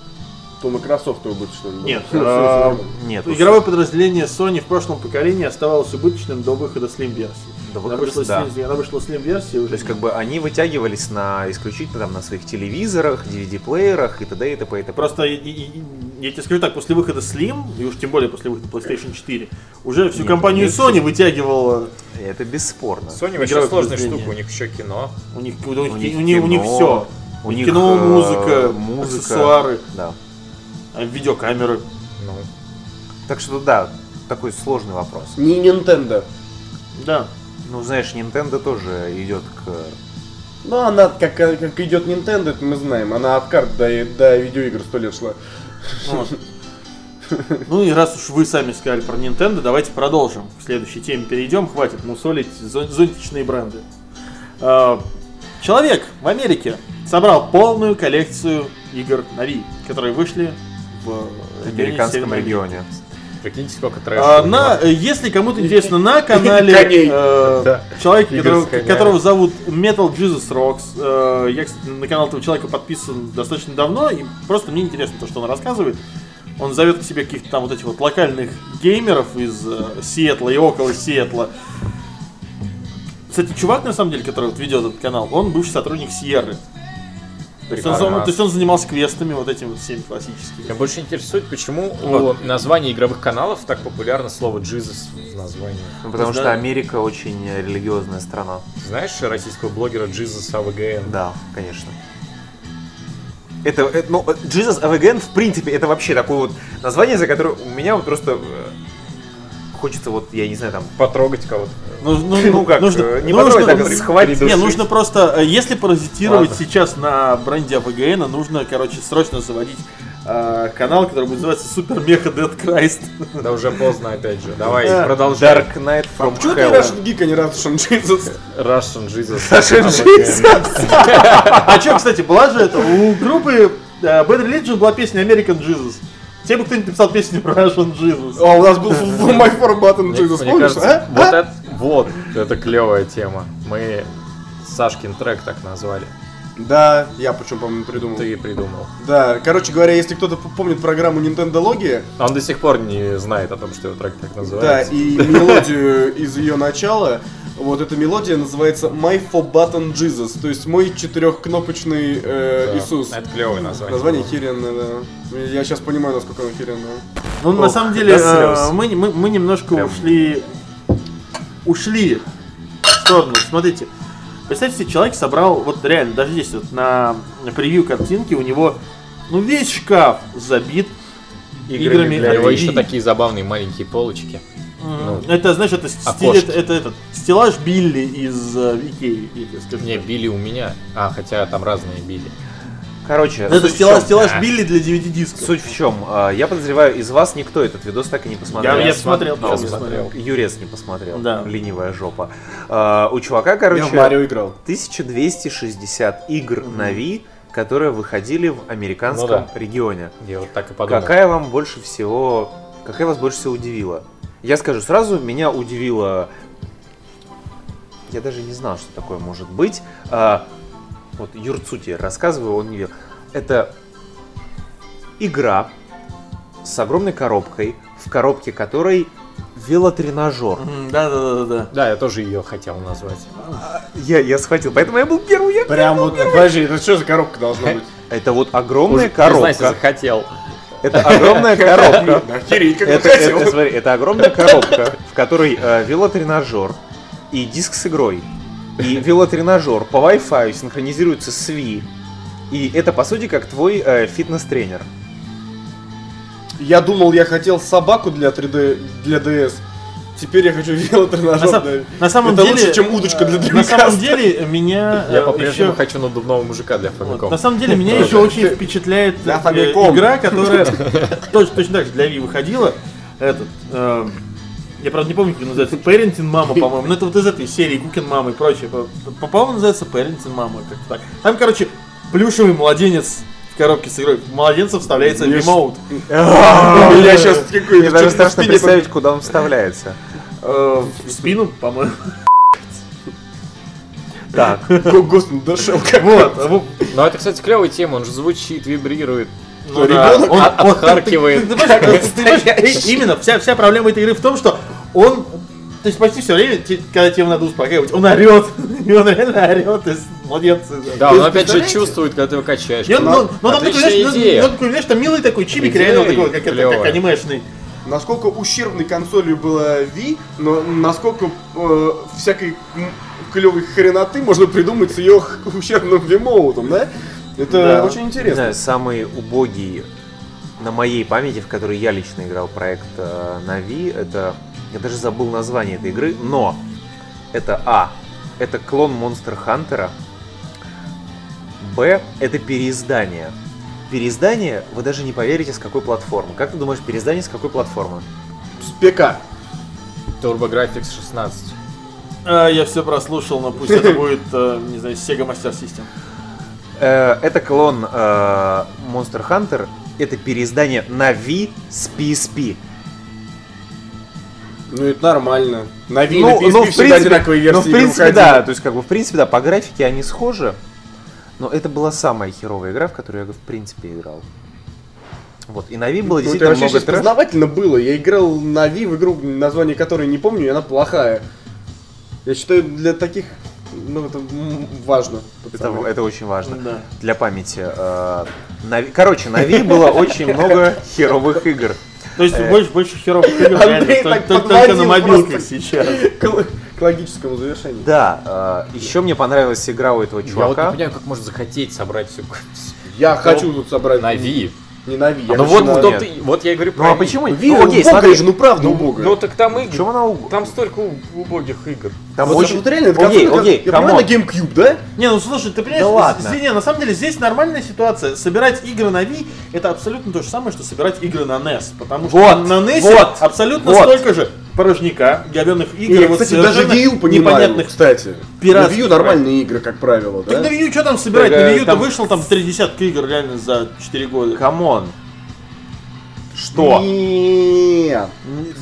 S3: То Microsoft убыточным. был.
S2: Нет, а.
S1: Нет,
S2: Игровое подразделение Sony в прошлом поколении оставалось убыточным до выхода Slim версии.
S1: До
S2: Она
S1: выхода,
S2: вышла,
S1: да.
S2: Slim, она вышла Slim версии уже.
S1: То есть, как бы они вытягивались на исключительно там на своих телевизорах, DVD-плеерах и т.д. и т.п. и т.п.
S2: Просто и- и- и- я тебе скажу так, после выхода Slim, и уж тем более после выхода PlayStation 4, уже всю
S1: Нет,
S2: компанию
S1: нет,
S2: Sony вытягивала
S1: Это бесспорно.
S4: Sony вообще
S2: Игровое
S4: сложная
S2: подразделение.
S4: штука, у них еще кино.
S2: у них, у, них,
S1: У них
S2: у них, у них
S1: кино,
S2: все.
S1: У них
S2: кино,
S1: э,
S2: музыка,
S1: музыка,
S2: аксессуары,
S1: Да.
S2: А, видеокамеры.
S4: Ну,
S1: Так что да, такой сложный вопрос.
S3: Не Nintendo.
S2: Да.
S1: Ну, знаешь, Nintendo тоже идет к
S3: Ну, она, как, как идет Nintendo, это мы знаем. Она от карт до, до видеоигр сто лет шла.
S2: Вот. Ну и раз уж вы сами сказали про Nintendo, давайте продолжим. К следующей теме перейдем. Хватит мусолить зон- зонтичные бренды. А, Человек в Америке собрал полную коллекцию игр на Wii, которые вышли в регионе
S1: американском регионе.
S4: Прикиньте, сколько трэша.
S2: А, на, э, если кому-то интересно, на канале э,
S4: Да.
S2: человека, которого, которого зовут Metal Jesus Rocks. э, я, кстати, на канал этого человека подписан достаточно давно, и просто мне интересно то, что он рассказывает. Он зовет к себе каких-то там вот этих вот локальных геймеров из э, Сиэтла и около Сиэтла. Кстати, чувак, на самом деле, который вот ведет этот канал, он бывший сотрудник Сьерры. То есть, он, то есть он занимался квестами вот этими вот всеми классическими.
S4: Меня больше интересует, почему
S2: Вот.
S4: у названий игровых каналов так популярно слово Jesus в названии.
S1: Ну, потому
S2: Да.
S1: что Америка очень религиозная страна.
S4: Знаешь российского блогера Jesus AVGN?
S1: Да, конечно. Это, э, ну, Jesus AVGN, в принципе, это вообще такое вот название, за которое у меня вот просто э, хочется вот, я не знаю, там,
S4: Потрогать кого-то.
S2: Ну, ну,
S1: ну как,
S2: нужно,
S1: э, не
S2: нужно-
S1: потрогать, так схватить.
S2: Не, нужно просто, э, если паразитировать
S4: Ладно.
S2: сейчас на бренде AVGN, нужно, короче, срочно заводить э, канал, который будет называться Super Mecha Dead Christ.
S4: Да уже поздно опять же. Давай,
S2: Да.
S4: продолжай.
S1: Dark Knight from
S3: Почему ты. Russian Geek, а не Russian Jesus?
S4: Russian Jesus.
S1: Russian
S4: AVGN.
S2: А что, кстати, была же это, у группы Bad Religion была песня American Jesus. Тебе бы кто-нибудь написал песню про Russian Jesus.
S3: А у нас был *laughs* в My For Button Jesus, помнишь, а?
S4: вот, это, вот это клевая тема. Мы Сашкин трек так назвали.
S3: Да, я причем, по-моему, придумал.
S4: Ты придумал.
S3: Да, короче говоря, если кто-то помнит программу Nintendo Logia,
S4: Он до сих пор не знает о том, что его трек так
S3: да,
S4: называется.
S3: и *laughs* мелодию из ее начала, вот эта мелодия называется My For Button Jesus, то есть мой четырехкнопочный э,
S4: Да,
S3: Иисус.
S4: Это клевое название.
S3: Название херенное, да. Я сейчас понимаю, насколько оно херенное.
S2: Ну, на
S1: Ох,
S2: самом деле, э, мы, мы, мы немножко
S1: Прям.
S2: ушли, ушли в сторону. Смотрите, представьте себе, человек собрал, вот реально, даже здесь вот на, на превью картинки у него, ну, весь шкаф забит играми
S1: для
S4: У него еще такие забавные маленькие полочки.
S2: М, Это, знаешь, это, сти-
S4: окошки.
S2: это, это этот стеллаж Билли из э, Икеи.
S4: Не, Билли у меня. А, хотя там разные Билли.
S1: Короче,
S2: Это
S1: суть в
S2: стеллаж,
S1: чем?
S2: стеллаж
S4: Да.
S2: Билли для DVD-диска.
S1: Суть в чем? А, Я подозреваю, из вас никто этот видос так и не посмотрел.
S2: Я, я
S4: Я
S2: смотрел,
S1: Ну,
S2: я
S4: смотрел.
S1: Юрец не посмотрел.
S2: Да.
S1: Ленивая жопа. А, у чувака, короче,
S3: Я в Марио играл.
S1: 1260 игр на Wii, которые выходили в американском
S4: Ну да.
S1: регионе.
S4: Я вот так и подумал.
S1: Какая вам больше всего, какая вас больше всего удивила? Я скажу сразу, меня удивило, я даже не знал, что такое может быть. А, вот Юрцу тебе рассказываю, он не верил. Это игра с огромной коробкой, в коробке которой велотренажер.
S2: Мгм, Да-да-да-да.
S4: Да, я тоже ее хотел назвать.
S1: Я, я схватил, поэтому я был первый. я-
S3: Прям вот, подожди, это что за коробка должна быть?
S1: Это вот огромная
S4: признайся,
S1: коробка.
S4: захотел.
S1: Это огромная коробка.
S3: Охереть, как
S1: Это,
S3: хотел.
S1: это, смотри, это огромная коробка, в которой э, велотренажер и диск с игрой. И велотренажер по Wi-Fi синхронизируется с Wii. И это, по сути, как твой э, фитнес-тренер.
S3: Я думал, я хотел собаку для 3D, для DS. Теперь я хочу
S2: На,
S3: велотренажер.
S2: сам-
S3: да.
S2: на самом
S3: Это
S2: деле,
S3: лучше, чем удочка для
S2: э, На самом
S3: Dreamcast.
S2: деле меня
S4: Я
S2: э,
S4: по-прежнему
S2: еще-
S4: хочу надувного мужика для
S2: вот,
S4: Famicom.
S2: на самом деле меня еще очень впечатляет э, игра, которая точно, точно так же для Wii выходила. Этот, э, я правда не помню, как называется, Parenting Мама, по-моему. Ну это вот из этой серии Кукин Мама и прочее. По- по- По-моему, называется Parenting Мама, как так. Там, короче, плюшевый младенец в коробке с игрой. В Младенца вставляется
S3: Мне
S2: ремоут.
S3: Меня *laughs* сейчас какой-то
S1: Мне даже
S3: в
S1: страшно представить, куда он вставляется.
S2: Э, в спину, по-моему. *laughs*
S1: Так,
S3: Господи, дошел как.
S2: Вот. а вот,
S4: Но это, кстати, клевая тема, он же звучит, вибрирует.
S2: Ну
S3: Ребенок
S2: да, он- *laughs* он-
S4: отхаркивает.
S2: ты- ты- ты Именно, вся, вся проблема этой игры в том, что он, то есть почти все время, когда тебе надо успокаивать, он орет, *laughs* и он реально орет младенца.
S4: Да, он опять же чувствует, когда ты его качаешь.
S2: И он, ну, ну, он такой, знаешь, ну,
S4: идея.
S2: ну, такой, знаешь, там милый такой чибик, реально такой, как, это, как анимешный.
S3: Насколько ущербной консолью была Wii, но насколько э, всякой клевой хреноты можно придумать с ее *laughs* ущербным вимоутом, да? Это
S2: Да.
S3: очень
S1: не
S3: интересно.
S1: знаю, самый убогий на моей памяти, в который я лично играл проект э, на Wii, это... Я даже забыл название этой игры, но это А. Это клон Monster Hunter. Б. Это переиздание. Переиздание, вы даже не поверите, с какой платформы. Как ты думаешь, переиздание с какой платформы?
S3: С ПК.
S4: TurboGrafx 16.
S2: А, я все прослушал, но пусть это будет, э, не знаю, Sega Master System.
S1: Э, это клон э, Monster Hunter. Это переиздание на Wii с PSP.
S3: Ну это нормально. На Wii,
S1: ну,
S3: на PSP
S1: ну, в
S3: всегда
S1: принципе,
S3: одинаковые версии
S1: ну, в принципе, да, то есть, как бы, в принципе, да, по графике они схожи, но это была самая херовая игра, в которую я, в принципе, играл. Вот, и на Wii было
S3: Ну, это
S1: действительно много трэш.
S3: познавательно было. Я играл на Wii в игру, название которой не помню, и она плохая. Я считаю, для таких, ну, это важно.
S1: Это,
S3: пацаны.
S1: это очень важно.
S2: Да.
S1: Для памяти. э, на Ви- Короче, на Wii было очень *laughs* много херовых игр.
S2: То есть больше, больше херовых игр
S3: Андрей
S2: реально,
S3: так
S2: только, только на
S3: просто.
S2: сейчас.
S3: К, логическому завершению.
S1: Да, э, еще мне понравилась игра у этого
S4: Я вот
S1: чувака.
S4: не понимаю, как можно захотеть собрать всю...
S3: Я хочу тут собрать...
S4: На Wii.
S3: Не на Wii. я
S4: Ну вот,
S3: на-
S4: вот,
S1: нет.
S4: и- вот я и говорю
S1: Ну
S4: про
S1: а
S4: Wii.
S1: почему?
S3: Wii,
S1: Ну, окей,
S3: убогая
S1: смотри.
S3: же, ну правда убогая.
S4: Ну так там игры.
S1: В чем она уг-
S4: Там столько у- убогих игр.
S1: Там
S3: вот,
S1: очень...
S3: вот реально, это
S1: Окей,
S3: консоль,
S1: окей,
S3: я понимаю, на GameCube, да?
S2: Не, ну слушай, ты понимаешь,
S1: Да ладно.
S2: не, на самом деле здесь нормальная ситуация. Собирать игры на Wii это абсолютно то же самое, что собирать игры на NES. Потому что
S1: Вот,
S2: на NES
S1: вот,
S2: абсолютно
S1: вот.
S2: столько же порожняка, говенных игр,
S3: И,
S2: вот
S3: кстати, даже U понимаю,
S2: непонятных.
S3: кстати.
S2: пиратских
S3: На Wii U нормальные игры, как правило, да?
S2: Так на Wii U что там собирать?
S1: Так,
S2: на
S1: э,
S2: Wii U-то
S1: там-
S2: вышло там три десятка игр реально за 4 года.
S1: Камон. Что?
S3: Нет.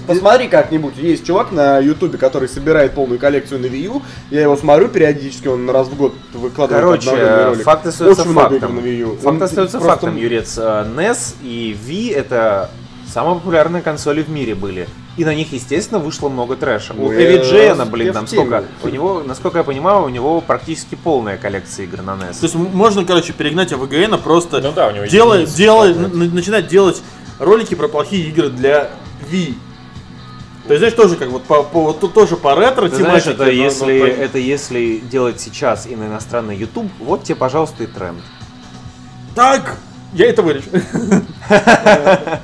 S3: Посмотри как-нибудь. Есть чувак на Ютубе, который собирает полную коллекцию на Wii U. Я его смотрю периодически, он раз в год выкладывает
S1: Короче,
S3: ролик.
S1: факт остается
S3: Очень много
S1: фактом.
S3: игр на Wii U.
S1: Факт
S3: Он
S1: остается
S3: просто-
S1: фактом, Юрец. Э, NES и Wii это самые популярные консоли в мире были. И на них, естественно, вышло много трэша.
S3: Ну,
S1: у Эви Джейна, блин, там сколько? У него, насколько я понимаю, у него практически полная коллекция игр на NES.
S2: То есть можно, короче, перегнать АВГН просто
S4: Ну да, у него хватает.
S2: н- начинать делать ролики про плохие игры для Wii. То есть, знаешь, тоже как вот по, по- вот тут тоже по ретро
S1: Ты знаешь, это
S2: но- но
S1: если,
S2: по-
S1: это если делать сейчас и на иностранный YouTube, вот тебе, пожалуйста, и тренд.
S2: Так, я это вырежу. *laughs*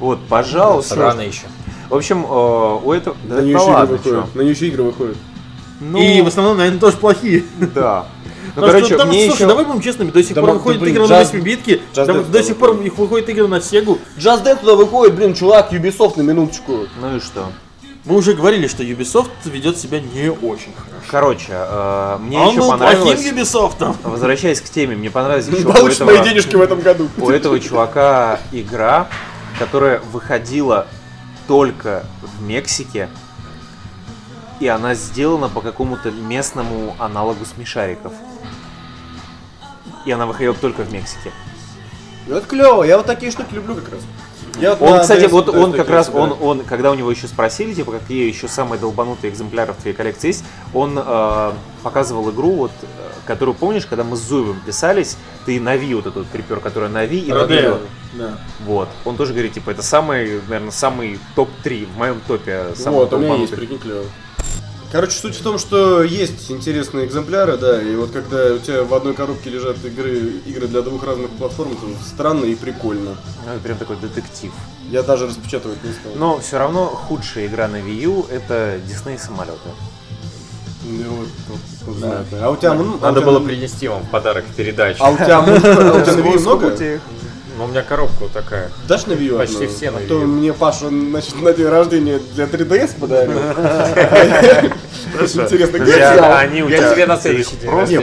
S1: Вот, пожалуйста.
S4: Рано еще.
S1: В общем, э, у этого...
S3: На нее
S1: да
S3: еще игры
S1: ладно.
S3: На нее еще игры выходят.
S1: Ну,
S2: И в основном, наверное, тоже плохие.
S1: да. *laughs* Ну,
S2: Потому что,
S1: короче,
S2: потому
S1: мне
S2: что, слушай,
S1: еще...
S2: давай будем честными, до сих
S3: Да
S2: пор выходят
S3: блин,
S2: игры на
S3: Just-
S2: 8 битки,
S3: Just Dance
S2: до сих пор
S3: выходит.
S2: их выходят игры на Сегу.
S3: Just Dance туда выходит, блин, чувак, Ubisoft на минуточку.
S1: Ну и что?
S2: Мы уже говорили, что Ubisoft ведет себя не очень хорошо.
S1: Короче, э, мне
S2: А он
S1: еще
S2: был
S1: понравилось...
S2: плохим Ubisoft.
S1: Возвращаясь к теме, мне понравилось еще у
S3: Получишь
S1: этого,
S3: мои денежки в этом году.
S1: у этого чувака игра, которая выходила только в Мексике, и она сделана по какому-то местному аналогу смешариков. И она выходила только в Мексике.
S3: Ну, это клево, я вот такие штуки люблю как раз. Я
S1: Он,
S3: на
S1: кстати, вот он как раз, он, он, когда у него еще спросили, типа, какие еще самые долбанутые экземпляры в твоей коллекции есть, он э, показывал игру, вот, которую помнишь, когда мы с Зуевым писались, ты на Wii вот эту вот припер, которая на Wii и на.
S2: Да.
S1: Вот. Он тоже говорит, типа, это самый, наверное, самый топ-3 в моем топе самых
S3: Вот, у меня есть,
S1: долбанутых.
S3: прикинь, клево. Короче, суть в том, что есть интересные экземпляры, да, и вот когда у тебя в одной коробке лежат игры, игры для двух разных платформ, это странно и прикольно.
S1: Ну, это прям такой детектив.
S3: Я даже распечатывать не стал.
S1: Но все равно худшая игра на Wii U это Disney самолеты.
S3: Ну, вот, вот, да. А у тебя мн- а у
S4: Надо
S3: тебя
S4: было принести вам в подарок в передачу.
S3: А у тебя а у много?
S1: Их?
S4: Ну, у меня коробка вот такая.
S3: Дашь на Wii U
S4: Почти
S3: одну?
S4: все на
S3: А то
S4: Wii U.
S3: мне Паша, значит, на день рождения для 3DS подарил. Интересно, где взял?
S1: они у
S4: Я
S1: тебя
S4: тебе на следующий день
S1: просто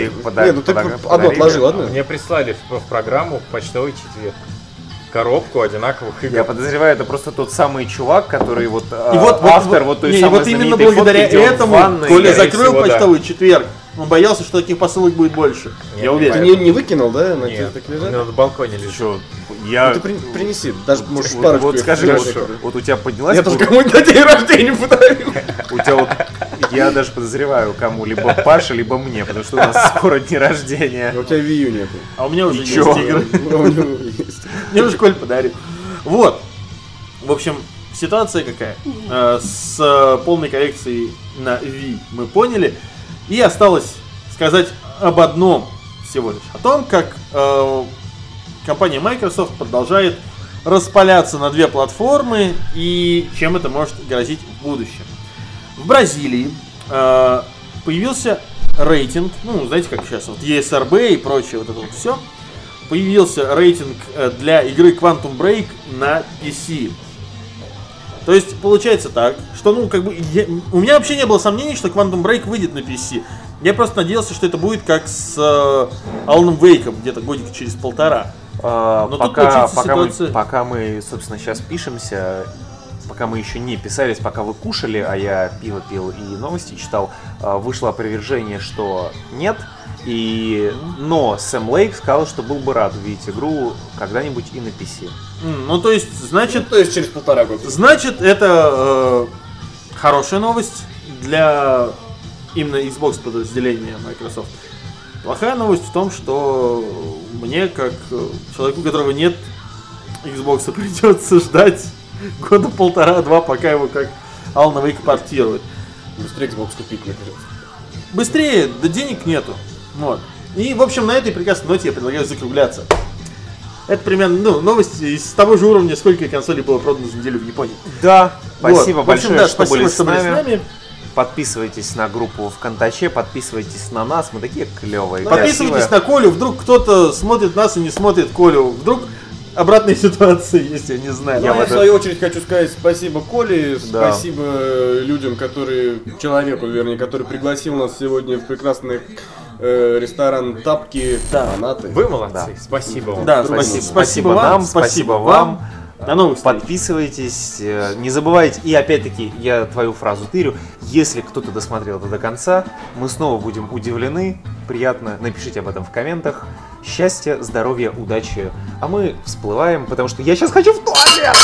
S1: их пода-
S3: Не, ну ты
S1: подарили?
S3: отложи, ладно?
S4: Мне прислали в, программу почтовый четверг коробку одинаковых игр.
S1: Я подозреваю, это просто тот самый чувак, который вот,
S2: И
S1: э,
S2: вот,
S1: автор
S2: вот,
S1: вот той
S2: не, и
S1: самой
S2: вот именно благодаря этому Коля закрыл
S4: всего, да.
S2: почтовый четверг. Он боялся, что таких посылок будет больше.
S4: Нет,
S2: Я уверен.
S3: Ты не, не выкинул, да? На тебе
S4: Нет,
S3: так
S4: меня на балконе лежит.
S1: Чё, я...
S3: Ну, ты при- принеси, даже можешь
S1: вот,
S3: парочку
S1: вот скажи, вот, вот у тебя поднялась...
S3: Я тоже кому-нибудь на день рождения подарил.
S1: у тебя вот... Я даже подозреваю, кому, либо Паше, либо мне, потому что у нас скоро день рождения.
S3: А у тебя Wii U нету.
S2: А у меня уже есть игры.
S3: У него есть.
S2: Мне уже Коль подарил. Вот. В общем, ситуация какая? Э, С полной коллекцией на Wii мы поняли. И осталось сказать об одном всего лишь. О том, как э, компания Microsoft продолжает распаляться на две платформы и чем это может грозить в будущем. В Бразилии э, появился рейтинг, ну, знаете, как сейчас, вот ESRB и прочее, вот это вот все, появился рейтинг э, для игры Quantum Break на PC. То есть получается так, что ну как бы я- у меня вообще не было сомнений, что Quantum Break выйдет на PC. Я просто надеялся, что это будет как с э, Аланом Вейком, где-то годик через полтора.
S1: А,
S2: Но тут
S1: пока,
S2: получается
S1: пока, мы,
S2: ситуация-
S1: пока мы, собственно, сейчас пишемся, пока мы еще не писались, пока вы кушали, а я пиво пил и новости читал, а, вышло опровержение, что нет. И... Но Сэм Лейк сказал, что был бы рад увидеть игру когда-нибудь и на PC.
S2: Ну то есть, значит,
S3: то есть через полтора года.
S2: Значит, это э, хорошая новость для именно Xbox подразделения Microsoft. Плохая новость в том, что мне, как э, человеку, у которого нет Xbox, *laughs* придется ждать года полтора-два, пока его как Alan Wake портируют.
S3: Быстрее Xbox купить, наконец.
S2: Быстрее, да денег нету. Вот. И, в общем, на этой прекрасной ноте я предлагаю закругляться. Это примерно, ну, новости из того же уровня, сколько консолей было продано за неделю в Японии.
S1: Да, спасибо
S2: Вот. В общем,
S1: большое,
S2: да,
S1: что
S2: спасибо,
S1: были
S2: что
S1: с
S2: были
S1: нами. Подписывайтесь на группу ВКонтаче, подписывайтесь на нас, мы такие клевые.
S2: Подписывайтесь на Колю, вдруг кто-то смотрит нас и не смотрит Колю. Вдруг обратная *laughs* ситуация есть, я не знаю.
S3: Ну,
S1: Я
S3: я,
S1: в
S3: в
S1: это-
S3: свою очередь хочу сказать спасибо Коле,
S1: Да.
S3: спасибо людям, которые, человеку, вернее, который пригласил нас сегодня в прекрасный э, ресторан Тапки
S2: Да.
S3: Фанаты.
S4: Вы молодцы, спасибо вам.
S2: Да,
S1: Спасибо,
S2: спасибо,
S1: спасибо
S2: вам,
S1: нам, спасибо вам.
S2: До новых встреч.
S1: Подписывайтесь, э, не забывайте. И опять-таки, я твою фразу тырю. Если кто-то досмотрел это до конца, мы снова будем удивлены. Приятно. Напишите об этом в комментах. Счастья, здоровья, удачи. А мы всплываем, потому что я сейчас хочу в туалет!